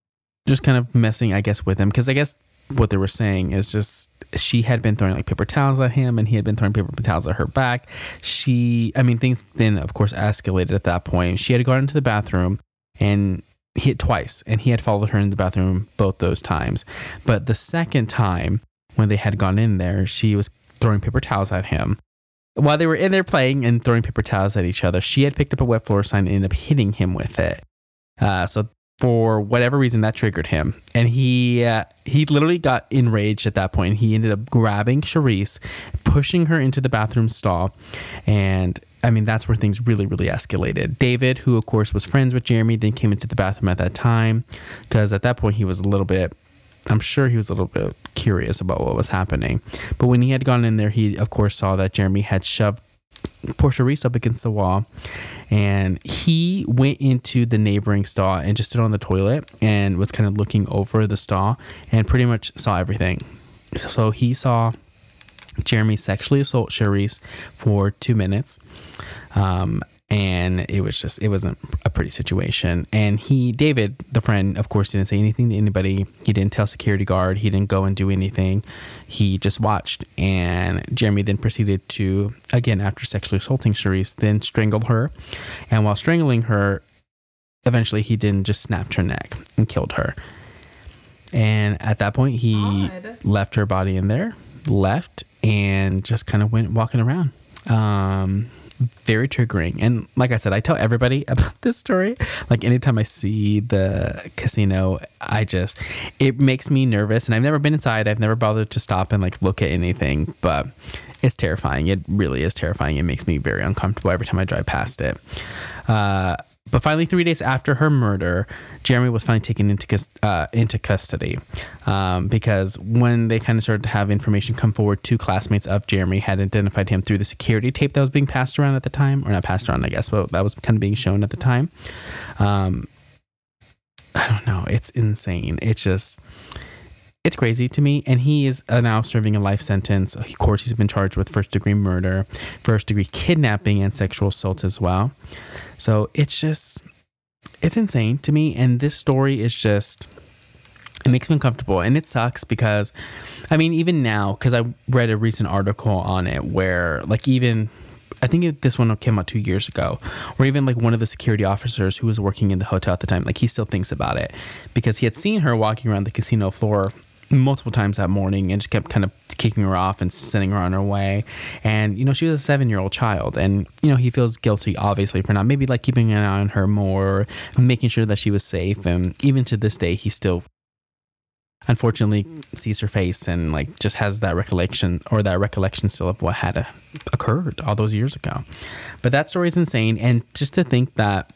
just kind of messing, I guess, with him, because I guess what they were saying is just she had been throwing like paper towels at him and he had been throwing paper towels at her back. She, I mean, things then, of course, escalated at that point. She had gone into the bathroom and hit twice and he had followed her in the bathroom both those times. But the second time when they had gone in there, she was throwing paper towels at him. While they were in there playing and throwing paper towels at each other, she had picked up a wet floor sign and ended up hitting him with it. Uh, so for whatever reason, that triggered him, and he uh, he literally got enraged at that point. He ended up grabbing Sherrice, pushing her into the bathroom stall, and I mean that's where things really really escalated. David, who of course was friends with Jeremy, then came into the bathroom at that time because at that point he was a little bit I'm sure he was a little bit curious about what was happening. But when he had gone in there, he of course saw that Jeremy had shoved poor Sherrice up against the wall, and he went into the neighboring stall and just stood on the toilet and was kind of looking over the stall and pretty much saw everything. So he saw Jeremy sexually assault Sherrice for two minutes. Um, and it was just it wasn't a pretty situation. And he david the friend of course didn't say anything to anybody. He didn't tell security guard. He didn't go and do anything. He just watched and jeremy then proceeded to again after sexually assaulting Sherrice, then strangle her. And while strangling her eventually he then just snapped her neck and killed her. And at that point he Odd. left her body in there left and just kind of went walking around. Um very triggering. And like i said i tell everybody about this story. Like anytime i see the casino i just it makes me nervous. And i've never been inside. I've never bothered to stop and like look at anything. But it's terrifying. It really is terrifying. It makes me very uncomfortable every time i drive past it. Uh but finally, three days after her murder, Jeremy was finally taken into uh, into custody um, because when they kind of started to have information come forward, two classmates of Jeremy had identified him through the security tape that was being passed around at the time, or not passed around, I guess, but that was kind of being shown at the time. Um, I don't know. It's insane. It's just. It's crazy to me, and he is uh, now serving a life sentence. Of course, he's been charged with first degree murder, first degree kidnapping, and sexual assault as well. So it's just, it's insane to me. And this story is just, it makes me uncomfortable. And it sucks because, I mean, even now, because I read a recent article on it where, like, even, I think this one came out two years ago, where even like one of the security officers who was working in the hotel at the time, like, he still thinks about it because he had seen her walking around the casino floor multiple times that morning and just kept kind of kicking her off and sending her on her way. And, you know, she was a seven year old child. And, you know, he feels guilty, obviously, for not maybe like keeping an eye on her more, making sure that she was safe. And even to this day, he still unfortunately sees her face and like just has that recollection or that recollection still of what had uh, occurred all those years ago. But that story is insane. And just to think that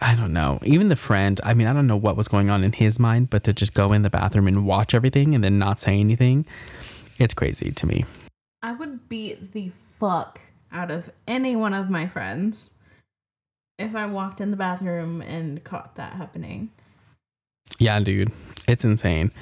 I don't know. Even the friend, I mean, I don't know what was going on in his mind, but to just go in the bathroom and watch everything and then not say anything, it's crazy to me. I would beat the fuck out of any one of my friends if I walked in the bathroom and caught that happening. Yeah, dude, it's insane.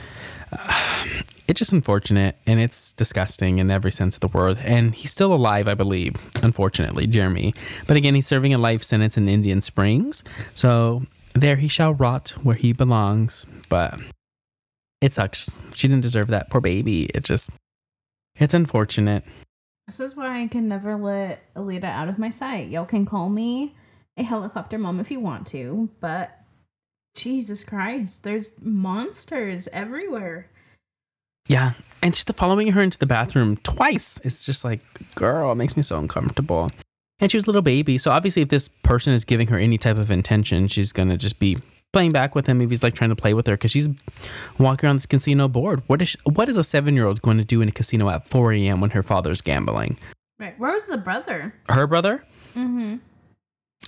Uh, it's just unfortunate and it's disgusting in every sense of the word. And he's still alive, I believe, unfortunately, Jeremy. But again, he's serving a life sentence in Indian Springs. So there he shall rot where he belongs. But it sucks. She didn't deserve that. Poor baby. It just, it's unfortunate. This is why I can never let Alita out of my sight. Y'all can call me a helicopter mom if you want to, but Jesus Christ, there's monsters everywhere. Yeah. And just the following her into the bathroom twice. It's just like, girl, it makes me so uncomfortable. And she was a little baby. So obviously, if this person is giving her any type of intention, she's going to just be playing back with him if he's like trying to play with her because she's walking around this casino board. What is, she, what is a seven year old going to do in a casino at 4 a.m. when her father's gambling? Right. Where was the brother? Her brother? Mm-hmm.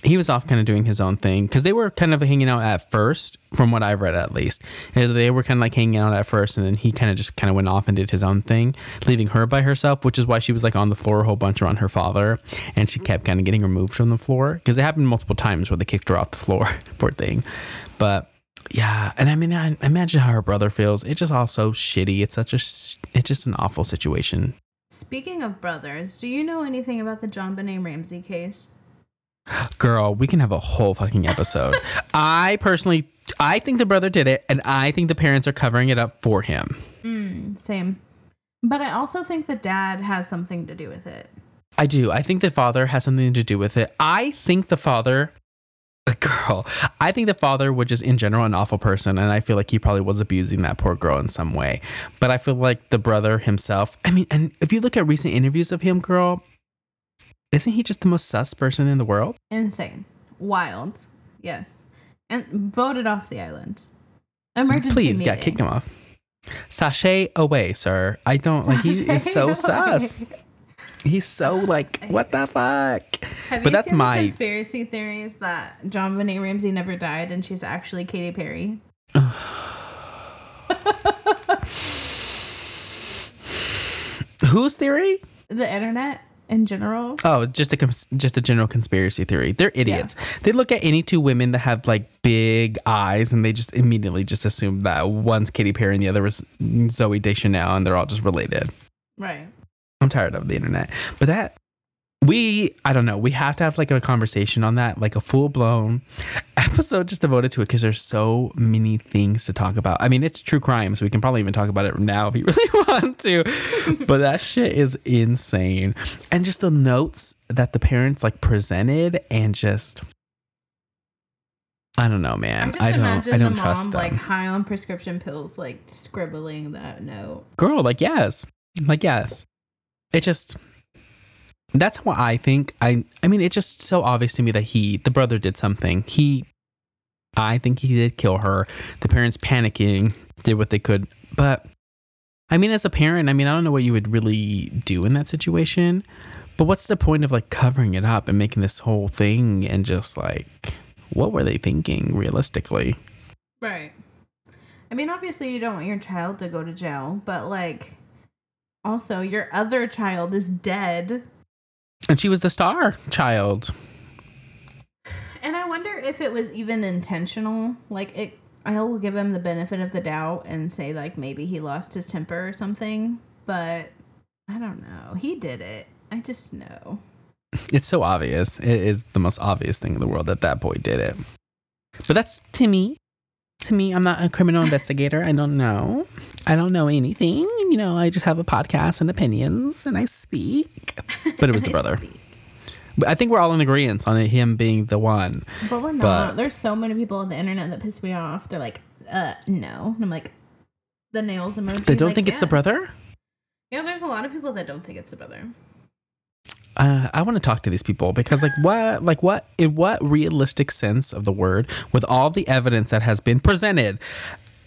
He was off kind of doing his own thing because they were kind of hanging out at first, from what I've read at least. Is they were kind of like hanging out at first, and then he kind of just kind of went off and did his own thing, leaving her by herself, which is why she was like on the floor a whole bunch around her father, and she kept kind of getting removed from the floor because it happened multiple times where they kicked her off the floor, poor thing. But yeah, and I mean, I imagine how her brother feels. It's just all so shitty. It's such a, it's just an awful situation. Speaking of brothers, do you know anything about the JonBenét Ramsey case? Girl, we can have a whole fucking episode. I personally, I think the brother did it, and I think the parents are covering it up for him. Mm, same. But I also think the dad has something to do with it. I do. I think the father has something to do with it. I think the father, girl, I think the father was just in general an awful person, and I feel like he probably was abusing that poor girl in some way. But I feel like the brother himself, I mean, and if you look at recent interviews of him, girl, isn't he just the most sus person in the world? Insane. Wild. Yes. And voted off the island. Emergency Please, meeting. yeah, kick him off. Sashay away, sir. I don't like. He is so Sashay sus. He's so like, what the fuck? Have But that's my- the conspiracy theories that JonBenét Ramsey never died and she's actually Katy Perry? Whose theory? The internet in general. Oh, just a cons- just a general conspiracy theory. They're idiots. They look at any two women that have like big eyes and they just immediately just assume that one's Katy Perry and the other was Zooey Deschanel and they're all just related. Right. I'm tired of the internet. But that we I don't know. We have to have like a conversation on that, like a full blown episode just devoted to it because there's so many things to talk about. I mean, it's true crime, so we can probably even talk about it now if you really want to. but that shit is insane, and just the notes that the parents like presented, and just I don't know, man. I, I don't. I don't trust them. Like high on prescription pills, like scribbling that note. Girl, like yes, like yes. It just that's what I think. I I mean, it's just so obvious to me that he, the brother, did something. He, I think he did kill her. The parents panicking did what they could, but I mean, as a parent, I mean, I don't know what you would really do in that situation. But what's the point of like covering it up and making this whole thing and just like, what were they thinking realistically? Right. I mean, obviously, you don't want your child to go to jail, but like, also, your other child is dead and she was the star child. And I wonder if it was even intentional. Like it I will give him the benefit of the doubt and say like maybe he lost his temper or something, but I don't know. He did it. I just know. It's so obvious. It is the most obvious thing in the world that that boy did it. But that's Timmy. To me, I'm not a criminal investigator. I don't know. I don't know anything. You know, I just have a podcast and opinions and I speak. But it was the brother. But I think we're all in agreement on him being the one. But we're not. But, There's so many people on the internet that piss me off. They're like, uh, no. And I'm like, the nails emoji. They don't like, think it's the brother? Yeah, there's a lot of people that don't think it's the brother. Uh, I want to talk to these people because, like, what, like, what, in what realistic sense of the word, with all the evidence that has been presented,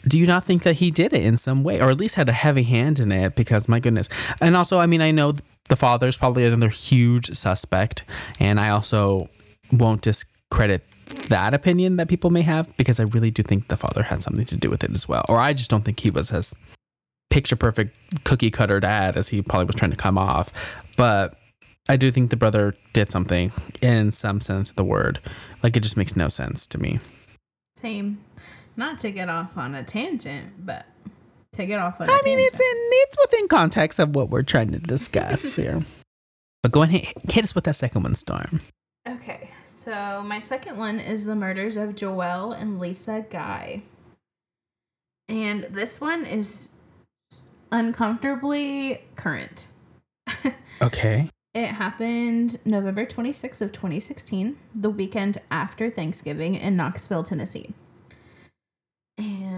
do you not think that he did it in some way, or at least had a heavy hand in it? Because my goodness, and also, I mean, I know the father is probably another huge suspect, and I also won't discredit that opinion that people may have because I really do think the father had something to do with it as well, or I just don't think he was as picture perfect cookie cutter dad as he probably was trying to come off, but. I do think the brother did something in some sense of the word. Like it just makes no sense to me. Same not to get off on a tangent, but to get off on. I mean, tangent. it's in it's within context of what we're trying to discuss here. But go ahead, hit us with that second one, Storm. Okay, so my second one is the murders of Joel and Lisa Guy, and this one is uncomfortably current. okay. It happened November 26th of 2016, the weekend after Thanksgiving in Knoxville, Tennessee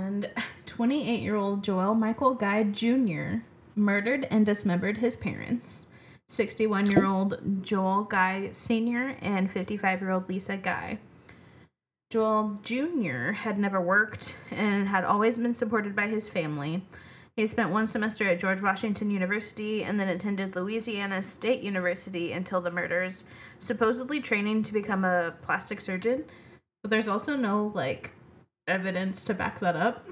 and 28 year old Joel Michael Guy Jr. murdered and dismembered his parents, 61 year old Joel Guy Sr., and 55 year old Lisa Guy. Joel Jr. had never worked and had always been supported by his family. He spent one semester at George Washington University and then attended Louisiana State University until the murders, supposedly training to become a plastic surgeon. But there's also no like evidence to back that up.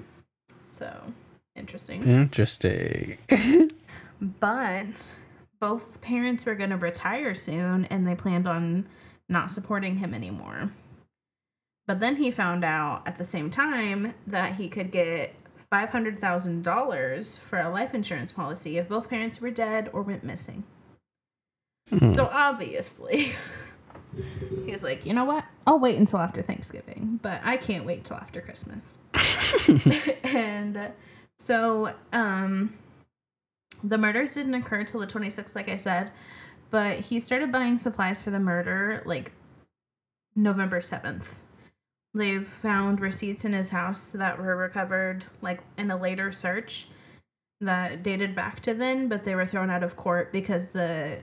So interesting. Interesting. but both parents were going to retire soon and they planned on not supporting him anymore. But then he found out at the same time that he could get $500,000 for a life insurance policy if both parents were dead or went missing. Mm. So obviously, he was like, you know what? I'll wait until after Thanksgiving, but I can't wait till after Christmas. and so um, the murders didn't occur till the 26th, like I said, but he started buying supplies for the murder like November 7th. They've found receipts in his house that were recovered like in a later search that dated back to then, but they were thrown out of court because the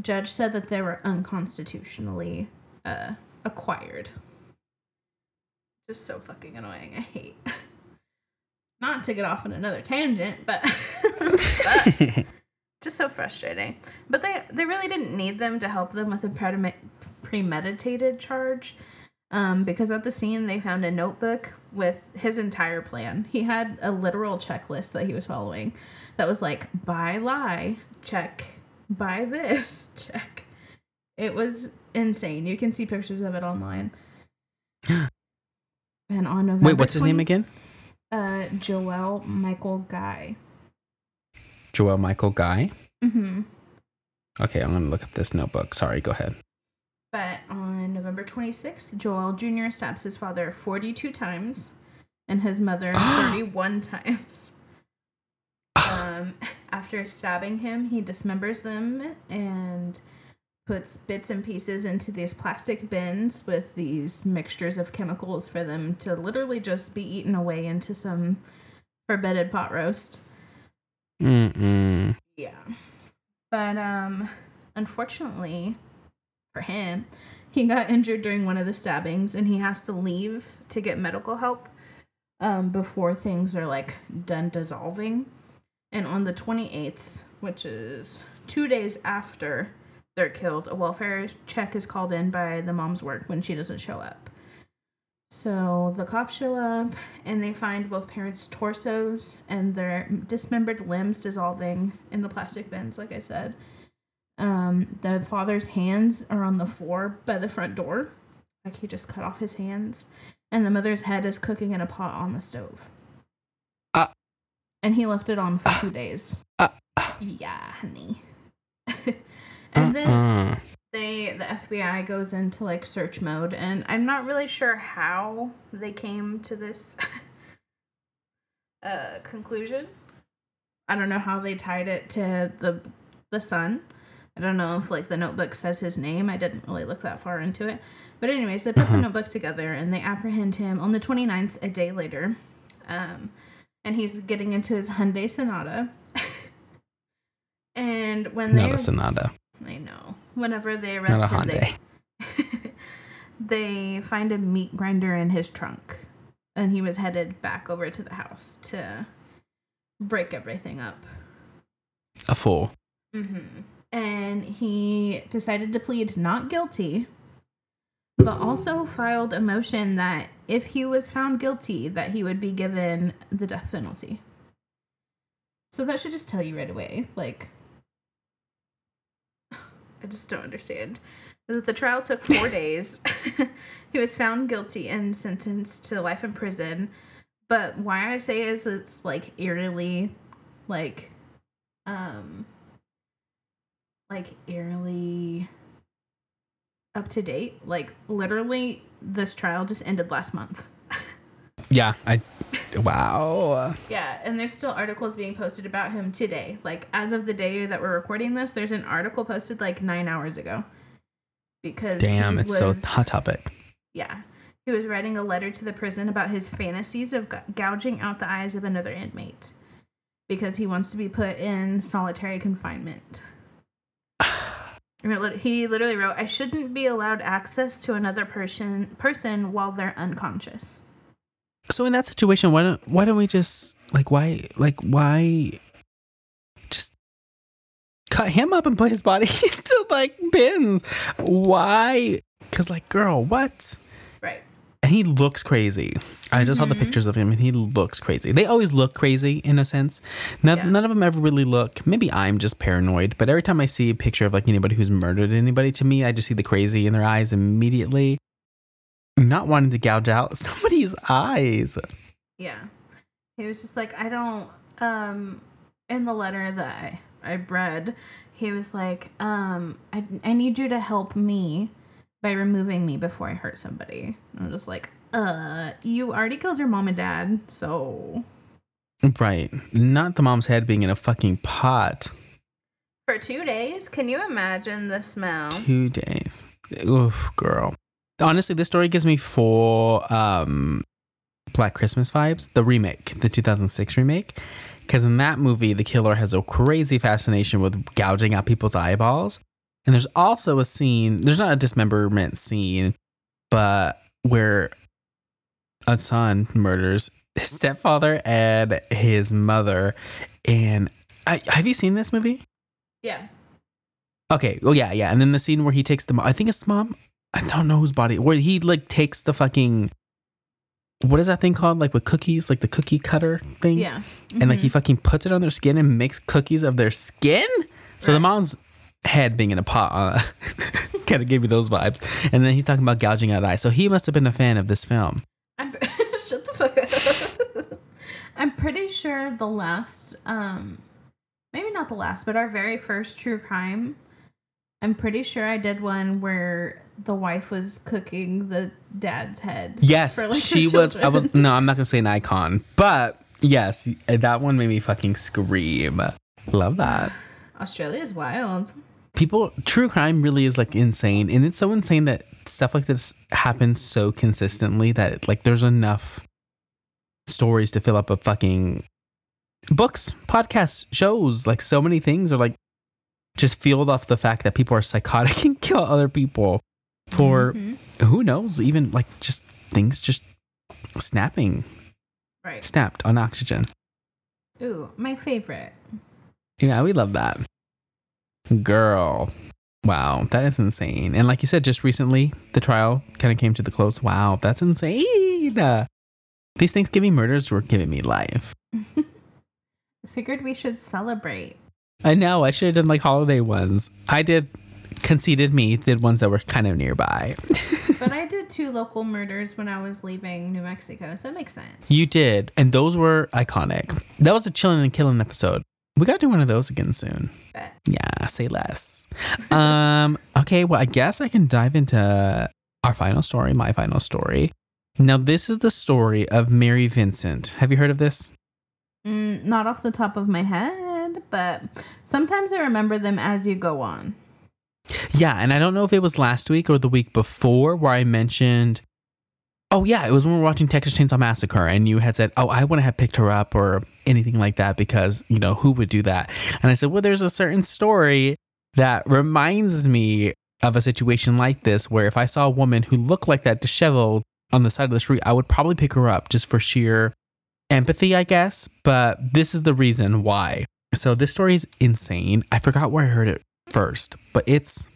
judge said that they were unconstitutionally uh, acquired. Just so fucking annoying. I hate. Not to get off on another tangent, but, but just so frustrating. But they they really didn't need them to help them with a premeditated charge. Um, because at the scene they found a notebook with his entire plan. He had a literal checklist that he was following that was like buy lye, check, buy this, check. It was insane. You can see pictures of it online. and on November Wait, what's 20, his name again? Uh, Joel Michael Guy. Joel Michael Guy. Mm-hmm. Okay, I'm gonna look up this notebook. Sorry, go ahead. But on November 26th, Joel Jr. stabs his father 42 times and his mother 31 times. Um, after stabbing him, he dismembers them and puts bits and pieces into these plastic bins with these mixtures of chemicals for them to literally just be eaten away into some forbidden pot roast. Mm-mm. Yeah. But um unfortunately for him, he got injured during one of the stabbings and he has to leave to get medical help um before things are like done dissolving. And on the 28th, which is 2 days after they're killed, a welfare check is called in by the mom's work when she doesn't show up. So the cops show up and they find both parents' torsos and their dismembered limbs dissolving in the plastic bins, like I said. Um, the father's hands are on the floor by the front door, like he just cut off his hands. And the mother's head is cooking in a pot on the stove. Uh. and he left it on for two days. Uh. yeah, honey. and then Uh-uh. they the FBI goes into like search mode and I'm not really sure how they came to this uh conclusion. I don't know how they tied it to the the son. I don't know if like the notebook says his name. I didn't really look that far into it. But anyways, they put the notebook together and they apprehend him on the 29th a day later. Um and he's getting into his Hyundai Sonata. and when they Not a Sonata. I know. Whenever they Not a arrest him, they, Hyundai. they find a meat grinder in his trunk. And he was headed back over to the house to break everything up. A fool. Mm-hmm. And he decided to plead not guilty, but also filed a motion that if he was found guilty, that he would be given the death penalty. So that should just tell you right away, like, I just don't understand. The trial took four days. he was found guilty and sentenced to life in prison. But why I say is it's like eerily, like, um, like eerily up to date. Like literally, this trial just ended last month. Yeah, I. Wow. Yeah, and there's still articles being posted about him today. Like as of the day that we're recording this, there's an article posted like nine hours ago. Because Damn, it's so hot topic. Yeah, he was writing a letter to the prison about his fantasies of gouging out the eyes of another inmate because he wants to be put in solitary confinement. He literally wrote, "I shouldn't be allowed access to another person person while they're unconscious." So in that situation, why don't why don't we just like why like why just cut him up and put his body into like bins? Why? Because like, girl, what? And he looks crazy. I just saw the Mhm. pictures of him, and he looks crazy. They always look crazy in a sense. None, Yeah. none of them ever really look. Maybe I'm just paranoid, but every time I see a picture of like anybody who's murdered anybody, to me, I just see the crazy in their eyes immediately. Not wanting to gouge out somebody's eyes. Yeah. He was just like, I don't um in the letter that I, I read, he was like, um, I I need you to help me by removing me before I hurt somebody. I'm just like, uh, you already killed your mom and dad, so Right. Not the mom's head being in a fucking pot. for two days, can you imagine the smell? Two days. Oof, girl. Honestly, this story gives me four um, Black Christmas vibes. The remake, the 2006 remake. Because in that movie, the killer has a crazy fascination with gouging out people's eyeballs. And there's also a scene, there's not a dismemberment scene, but where a son murders his stepfather and his mother. And I, have you seen this movie? Yeah. Okay. Well, yeah, yeah. And then the scene where he takes the mom. I think it's the mom. I don't know whose body. Where he like takes the fucking. What is that thing called? Like with cookies, like the cookie cutter thing. Yeah. And like he mm-hmm. fucking puts it on their skin and makes cookies of their skin. So the mom's head being in a pot uh, kind of gave me those vibes. And then he's talking about gouging out eyes. So he must have been a fan of this film. I'm shut the fuck up. I'm pretty sure the last, um, maybe not the last, but our very first true crime I'm pretty sure I did one where the wife was cooking the dad's head. Yes, for, like, she was. I was. No, I'm not gonna say an icon, but yes, that one made me fucking scream. Love that. Australia's wild. People, true crime really is like insane, and it's so insane that stuff like this happens so consistently that like there's enough stories to fill up a fucking books, podcasts, shows. Like so many things are like just fueled off the fact that people are psychotic and kill other people for Mm-hmm. who knows, even like just things just snapping, Right. snapped on oxygen. Ooh, my favorite. Yeah, we love that. Girl. Wow, that is insane. And like you said, just recently, the trial kind of came to the close. Wow, that's insane. Uh, these Thanksgiving murders were giving me life. I figured we should celebrate. I know, I should have done like holiday ones. I did, conceded me, did ones that were kind of nearby. But I did two local murders when I was leaving New Mexico, so it makes sense. You did, and those were iconic. That was a chilling and killing episode. We got to do one of those again soon. Bet. Yeah, say less. um, okay, well, I guess I can dive into our final story, my final story. Now, this is the story of Mary Vincent. Have you heard of this? Mm, not off the top of my head, but sometimes I remember them as you go on. Yeah, and I don't know if it was last week or the week before where I mentioned. Oh yeah, it was when we were watching Texas Chainsaw Massacre, and you had said, "Oh, I wouldn't have picked her up or anything like that because you know who would do that." And I said, "Well, there's a certain story that reminds me of a situation like this, where if I saw a woman who looked like that, disheveled on the side of the street, I would probably pick her up just for sheer empathy, I guess. But this is the reason why. So this story is insane. I forgot where I heard it first, but it's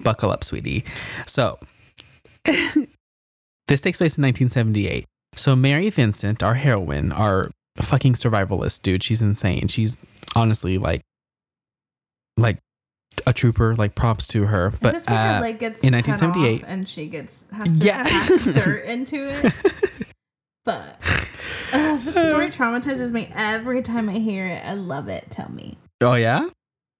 buckle up, sweetie. So this takes place in 1978. So Mary Vincent, our heroine, our fucking survivalist dude, she's insane. She's honestly like like a trooper, like props to her. But Is this when uh, her leg gets in cut 1978 off and she gets has to Yeah. dirt into it? But uh, this story traumatizes me every time I hear it. I love it. Tell me. Oh yeah?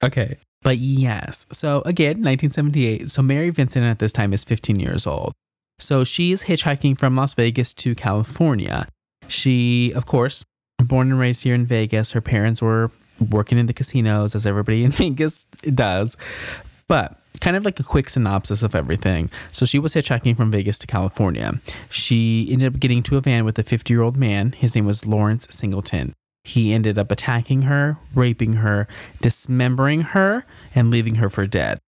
Okay. But yes. So again, 1978. So Mary Vincent at this time is 15 years old. So she is hitchhiking from Las Vegas to California. She, of course, born and raised here in Vegas. Her parents were working in the casinos, as everybody in Vegas does. But kind of like a quick synopsis of everything. So she was hitchhiking from Vegas to California. She ended up getting to a van with a 50 year old man. His name was Lawrence Singleton. He ended up attacking her, raping her, dismembering her, and leaving her for dead.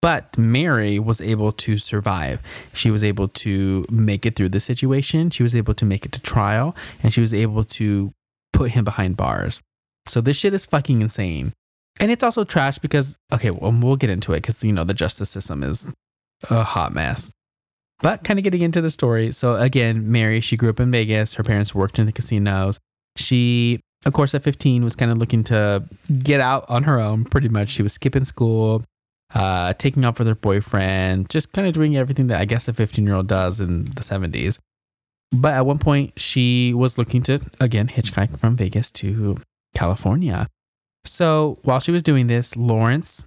But Mary was able to survive. She was able to make it through the situation. She was able to make it to trial, and she was able to put him behind bars. So this shit is fucking insane. And it's also trash because, okay, well, we'll get into it because, you know, the justice system is a hot mess. But kind of getting into the story. So again, Mary, she grew up in Vegas. Her parents worked in the casinos. She, of course, at 15 was kind of looking to get out on her own, pretty much. She was skipping school, uh, taking off with her boyfriend, just kind of doing everything that I guess a 15 year old does in the 70s. But at one point, she was looking to, again, hitchhike from Vegas to California. So while she was doing this, Lawrence,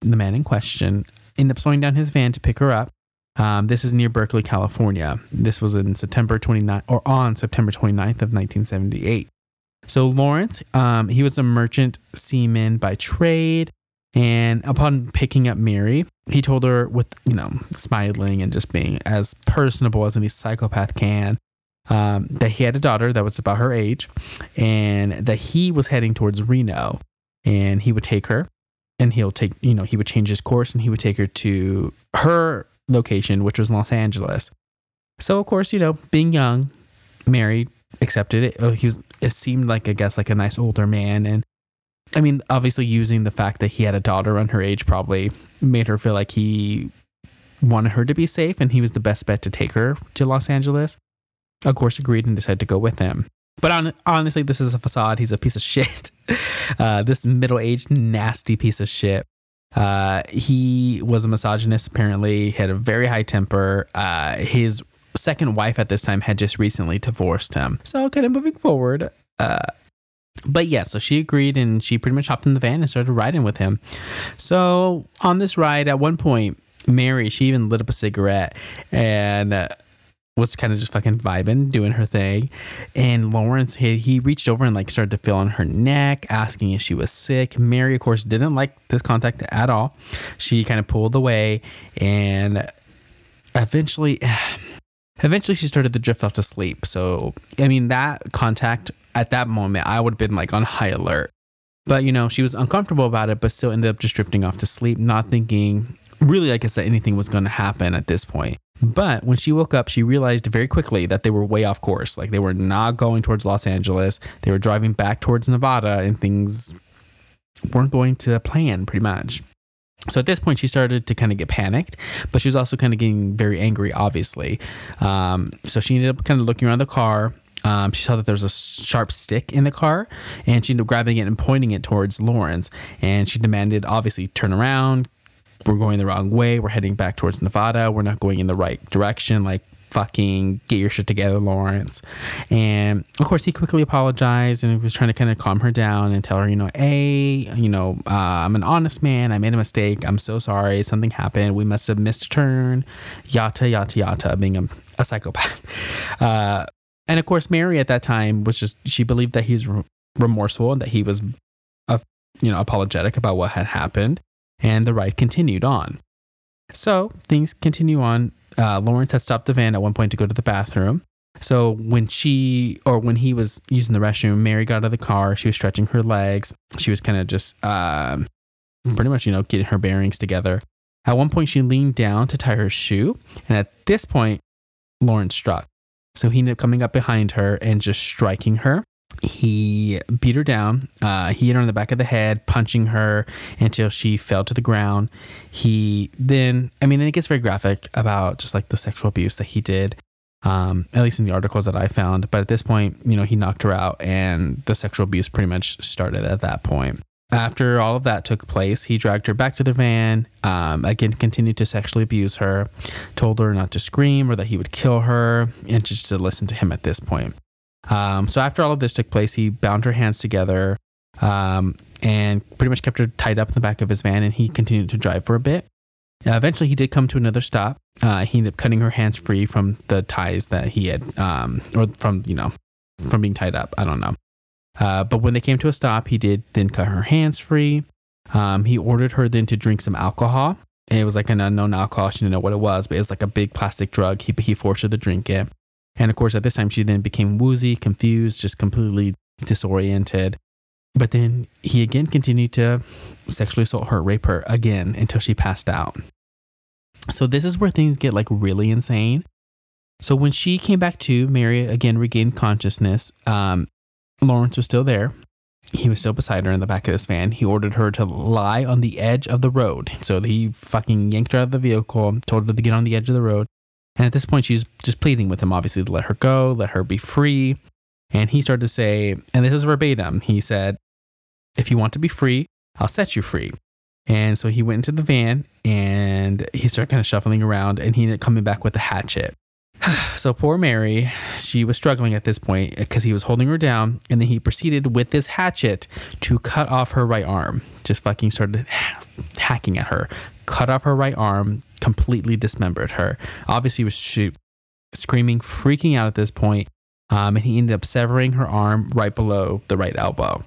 the man in question, ended up slowing down his van to pick her up. Um, this is near Berkeley, California. This was in September 29th or on September 29th of 1978. So Lawrence, um, he was a merchant seaman by trade. And upon picking up Mary, he told her with, you know, smiling and just being as personable as any psychopath can, um, that he had a daughter that was about her age and that he was heading towards Reno and he would take her and he'll take, you know, he would change his course and he would take her to her location, which was Los Angeles. So, of course, you know, being young, Mary accepted it. He was, it seemed like, I guess, like a nice older man. And I mean, obviously, using the fact that he had a daughter on her age probably made her feel like he wanted her to be safe and he was the best bet to take her to Los Angeles. Of course, agreed and decided to go with him. But on, honestly, this is a facade. He's a piece of shit. Uh, this middle aged, nasty piece of shit. Uh, he was a misogynist, apparently. Had a very high temper. Uh, his second wife at this time had just recently divorced him. So, kind of moving forward, uh, But yeah, so she agreed and she pretty much hopped in the van and started riding with him. So on this ride, at one point, Mary, she even lit up a cigarette and uh, was kind of just fucking vibing, doing her thing. And Lawrence, he, he reached over and like started to feel on her neck, asking if she was sick. Mary, of course, didn't like this contact at all. She kind of pulled away and eventually. Eventually, she started to drift off to sleep. So, I mean, that contact at that moment, I would have been like on high alert. But, you know, she was uncomfortable about it, but still ended up just drifting off to sleep, not thinking really, like I said, anything was going to happen at this point. But when she woke up, she realized very quickly that they were way off course. Like they were not going towards Los Angeles. They were driving back towards Nevada and things weren't going to plan pretty much. So at this point, she started to kind of get panicked, but she was also kind of getting very angry, obviously. Um, so she ended up kind of looking around the car um, she saw that there was a sharp stick in the car and she ended up grabbing it and pointing it towards Lawrence. And she demanded, obviously, turn around. We're going the wrong way. We're heading back towards Nevada. We're not going in the right direction. Like, fucking get your shit together, Lawrence. And of course, he quickly apologized and was trying to kind of calm her down and tell her, you know, hey, you know, uh, I'm an honest man. I made a mistake. I'm so sorry. Something happened. We must have missed a turn. Yata, yata, yata, being a, a psychopath. Uh, and of course, Mary at that time was just, she believed that he was remorseful and that he was, uh, you know, apologetic about what had happened. And the ride continued on. So things continue on. Uh, Lawrence had stopped the van at one point to go to the bathroom. So when she or when he was using the restroom, Mary got out of the car. She was stretching her legs. She was kind of just um, pretty much, you know, getting her bearings together. At one point, she leaned down to tie her shoe. And at this point, Lawrence struck. So he ended up coming up behind her and just striking her. He beat her down. Uh, he hit her on the back of the head, punching her until she fell to the ground. He then, I mean, and it gets very graphic about just like the sexual abuse that he did, um, at least in the articles that I found. But at this point, you know, he knocked her out and the sexual abuse pretty much started at that point. After all of that took place, he dragged her back to the van, um, again, continued to sexually abuse her, told her not to scream or that he would kill her, and just to listen to him at this point. Um, so after all of this took place, he bound her hands together um, and pretty much kept her tied up in the back of his van, and he continued to drive for a bit. Uh, eventually, he did come to another stop. Uh, he ended up cutting her hands free from the ties that he had, um, or from, you know, from being tied up. I don't know. Uh, but when they came to a stop, he did then cut her hands free. Um, he ordered her then to drink some alcohol. It was like an unknown alcohol. She didn't know what it was, but it was like a big plastic drug. He, he forced her to drink it. And of course, at this time, she then became woozy, confused, just completely disoriented. But then he again continued to sexually assault her, rape her again until she passed out. So this is where things get like really insane. So when she came back to, Mary again regained consciousness. Um, Lawrence was still there. He was still beside her in the back of this van. He ordered her to lie on the edge of the road. So he fucking yanked her out of the vehicle, told her to get on the edge of the road. And at this point, she's just pleading with him, obviously, to let her go, let her be free. And he started to say, and this is verbatim, he said, If you want to be free, I'll set you free. And so he went into the van and he started kind of shuffling around and he ended up coming back with a hatchet. so poor Mary, she was struggling at this point because he was holding her down, and then he proceeded with this hatchet to cut off her right arm. Just fucking started hacking at her, cut off her right arm, completely dismembered her. Obviously, was shoot, screaming, freaking out at this point, um, and he ended up severing her arm right below the right elbow.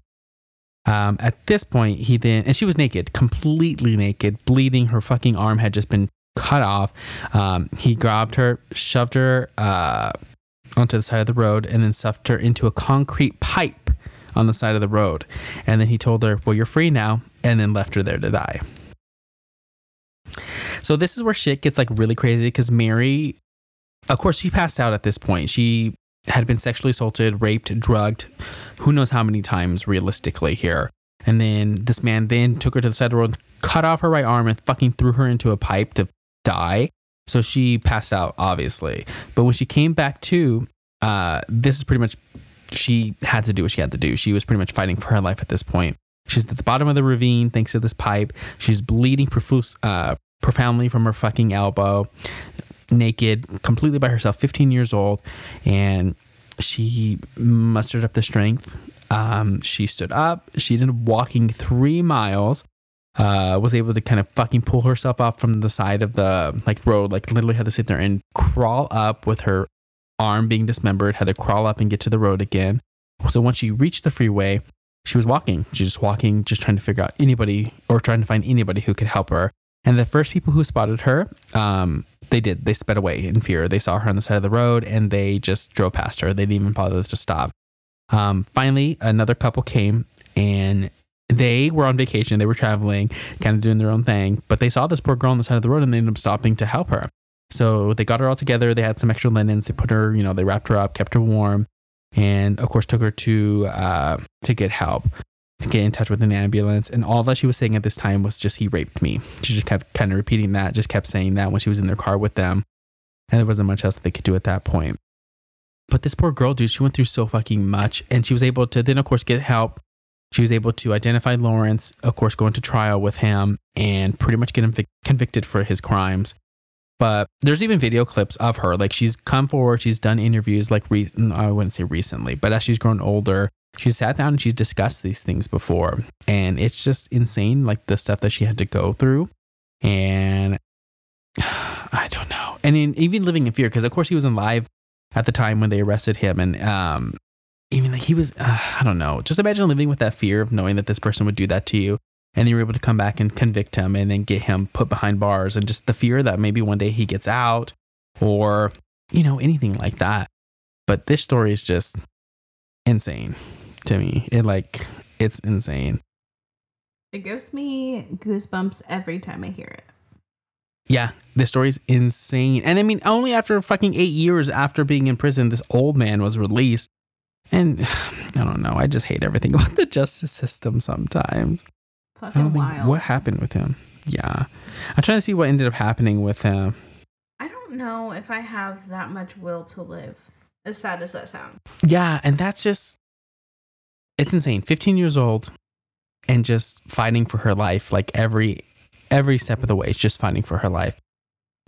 Um, at this point, he then, and she was naked, completely naked, bleeding. Her fucking arm had just been cut off. Um, he grabbed her, shoved her uh, onto the side of the road, and then stuffed her into a concrete pipe on the side of the road. And then he told her, Well, you're free now, and then left her there to die. So this is where shit gets like really crazy because Mary, of course, she passed out at this point. She had been sexually assaulted, raped, drugged, who knows how many times realistically here. And then this man then took her to the side of the road, cut off her right arm, and fucking threw her into a pipe to die. So she passed out, obviously. But when she came back to, uh, this is pretty much, she had to do what she had to do. She was pretty much fighting for her life at this point. She's at the bottom of the ravine thanks to this pipe. She's bleeding profuse, uh, profoundly from her fucking elbow, naked, completely by herself, 15 years old. And she mustered up the strength Um, she stood up. She ended up walking three miles. Uh, was able to kind of fucking pull herself up from the side of the like road. Like literally had to sit there and crawl up with her arm being dismembered. Had to crawl up and get to the road again. So once she reached the freeway, she was walking. She's just walking, just trying to figure out anybody or trying to find anybody who could help her. And the first people who spotted her, um, they did. They sped away in fear. They saw her on the side of the road and they just drove past her. They didn't even bother to stop. Um, finally, another couple came and they were on vacation. They were traveling, kind of doing their own thing, but they saw this poor girl on the side of the road and they ended up stopping to help her. So they got her all together. They had some extra linens. They put her, you know, they wrapped her up, kept her warm, and of course took her to uh, to get help to get in touch with an ambulance. And all that she was saying at this time was just, he raped me. She just kept kind of repeating that, just kept saying that when she was in their car with them. And there wasn't much else they could do at that point. But this poor girl, dude, she went through so fucking much. And she was able to then, of course, get help. She was able to identify Lawrence, of course, go into trial with him and pretty much get him convicted for his crimes. But there's even video clips of her. Like she's come forward, she's done interviews, like, re- I wouldn't say recently, but as she's grown older, she's sat down and she's discussed these things before and it's just insane like the stuff that she had to go through and i don't know and in, even living in fear because of course he was in live at the time when they arrested him and um even like he was uh, i don't know just imagine living with that fear of knowing that this person would do that to you and you were able to come back and convict him and then get him put behind bars and just the fear that maybe one day he gets out or you know anything like that but this story is just insane to me. It like it's insane. It gives me goosebumps every time I hear it. Yeah, the story's insane. And I mean, only after fucking eight years after being in prison, this old man was released. And I don't know. I just hate everything about the justice system sometimes. Fucking wild. what happened with him. Yeah. I'm trying to see what ended up happening with him. I don't know if I have that much will to live. As sad as that sounds. Yeah, and that's just it's insane. 15 years old and just fighting for her life like every every step of the way. It's just fighting for her life.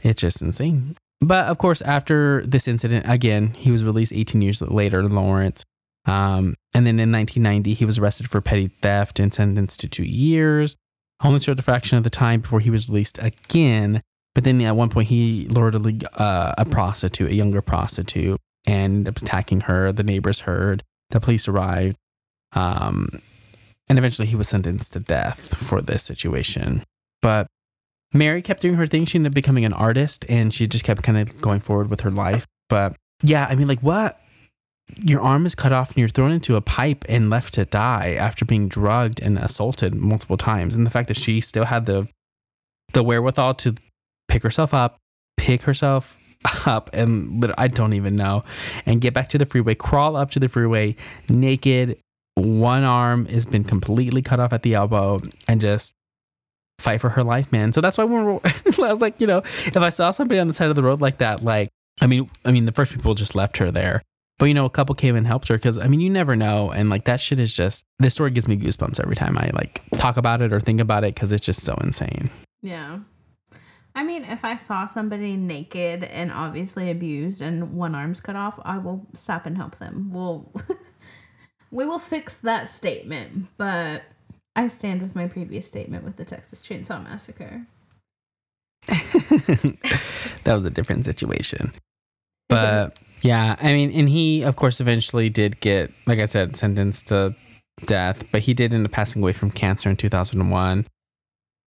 It's just insane. But of course, after this incident, again, he was released 18 years later, in Lawrence. Um, and then in 1990, he was arrested for petty theft and sentenced to two years. Only served a fraction of the time before he was released again. But then at one point, he lured a, uh, a prostitute, a younger prostitute, and attacking her. The neighbors heard. The police arrived. Um, and eventually he was sentenced to death for this situation. But Mary kept doing her thing. She ended up becoming an artist and she just kept kind of going forward with her life. But yeah, I mean, like, what? Your arm is cut off and you're thrown into a pipe and left to die after being drugged and assaulted multiple times. And the fact that she still had the the wherewithal to pick herself up, pick herself up, and I don't even know, and get back to the freeway, crawl up to the freeway naked, one arm has been completely cut off at the elbow and just fight for her life, man. So that's why when I was like, you know, if I saw somebody on the side of the road like that, like, I mean, I mean, the first people just left her there, but you know, a couple came and helped her because I mean, you never know, and like that shit is just this story gives me goosebumps every time I like talk about it or think about it because it's just so insane. Yeah. I mean, if I saw somebody naked and obviously abused and one arm's cut off, I will stop and help them. We'll we will fix that statement, but I stand with my previous statement with the Texas Chainsaw Massacre. that was a different situation. But yeah, I mean, and he, of course, eventually did get, like I said, sentenced to death, but he did end up passing away from cancer in 2001.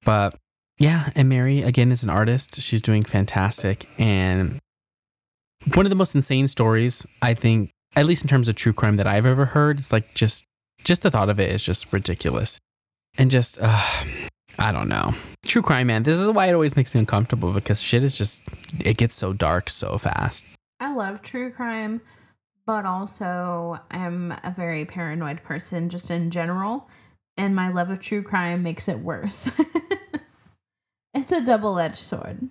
But yeah, and Mary, again, is an artist. She's doing fantastic. And one of the most insane stories, I think, at least in terms of true crime that I've ever heard, it's like just just the thought of it is just ridiculous. And just uh, I don't know. True crime, man. This is why it always makes me uncomfortable because shit is just it gets so dark so fast. I love true crime, but also I'm a very paranoid person just in general, and my love of true crime makes it worse. it's a double-edged sword.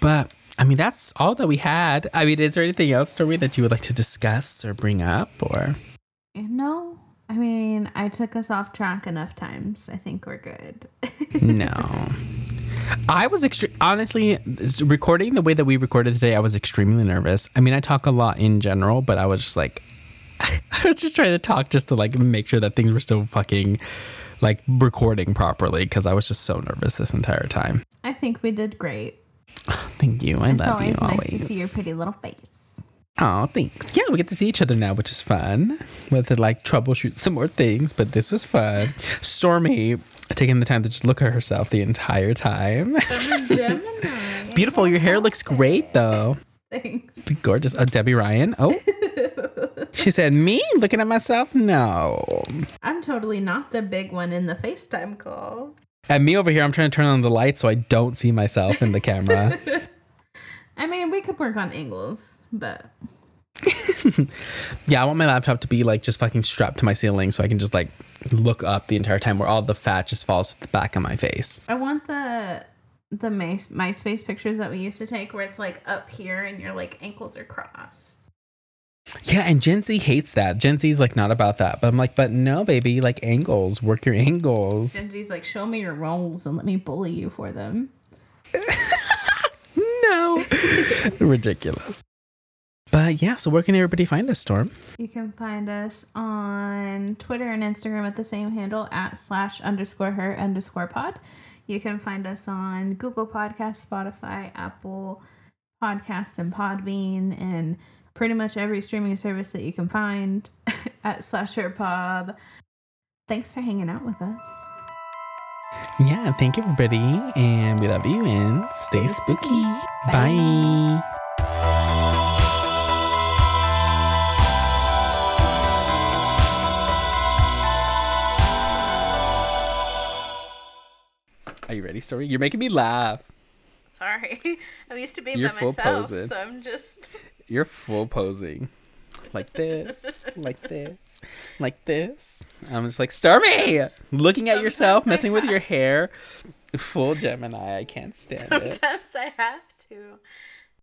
But I mean, that's all that we had. I mean, is there anything else, Tori, that you would like to discuss or bring up, or? No, I mean, I took us off track enough times. I think we're good. no. I was extreme. Honestly, recording the way that we recorded today, I was extremely nervous. I mean, I talk a lot in general, but I was just like, I was just trying to talk just to like make sure that things were still fucking like recording properly because I was just so nervous this entire time. I think we did great. Thank you. I It's love always you nice always. to see your pretty little face. Oh, thanks. Yeah, we get to see each other now, which is fun. We have to like troubleshoot some more things, but this was fun. Stormy taking the time to just look at herself the entire time. Gemini. Beautiful. Your hair looks great though. Thanks. Gorgeous. Uh, Debbie Ryan. Oh. she said, Me looking at myself? No. I'm totally not the big one in the FaceTime call. And me over here, I'm trying to turn on the light so I don't see myself in the camera. I mean, we could work on angles, but yeah, I want my laptop to be like just fucking strapped to my ceiling so I can just like look up the entire time where all the fat just falls to the back of my face. I want the the My, MySpace pictures that we used to take where it's like up here and your like ankles are crossed. Yeah, and Gen Z hates that. Gen Z's like not about that. But I'm like, but no, baby, like angles, work your angles. Gen Z's like, show me your rolls and let me bully you for them. No. Ridiculous. But yeah, so where can everybody find us, Storm? You can find us on Twitter and Instagram at the same handle at slash underscore her underscore pod. You can find us on Google Podcast, Spotify, Apple Podcast, and Podbean, and pretty much every streaming service that you can find at slash her pod. Thanks for hanging out with us. Yeah, thank you, everybody. And we love you and stay spooky. Bye. Are you ready, Story? You're making me laugh. Sorry, I'm used to being You're by myself, posing. so I'm just. You're full posing. Like this, like this, like this. I'm just like, Stormy! Looking at yourself, I messing with your hair. Full Gemini. I can't stand it. Sometimes I have to.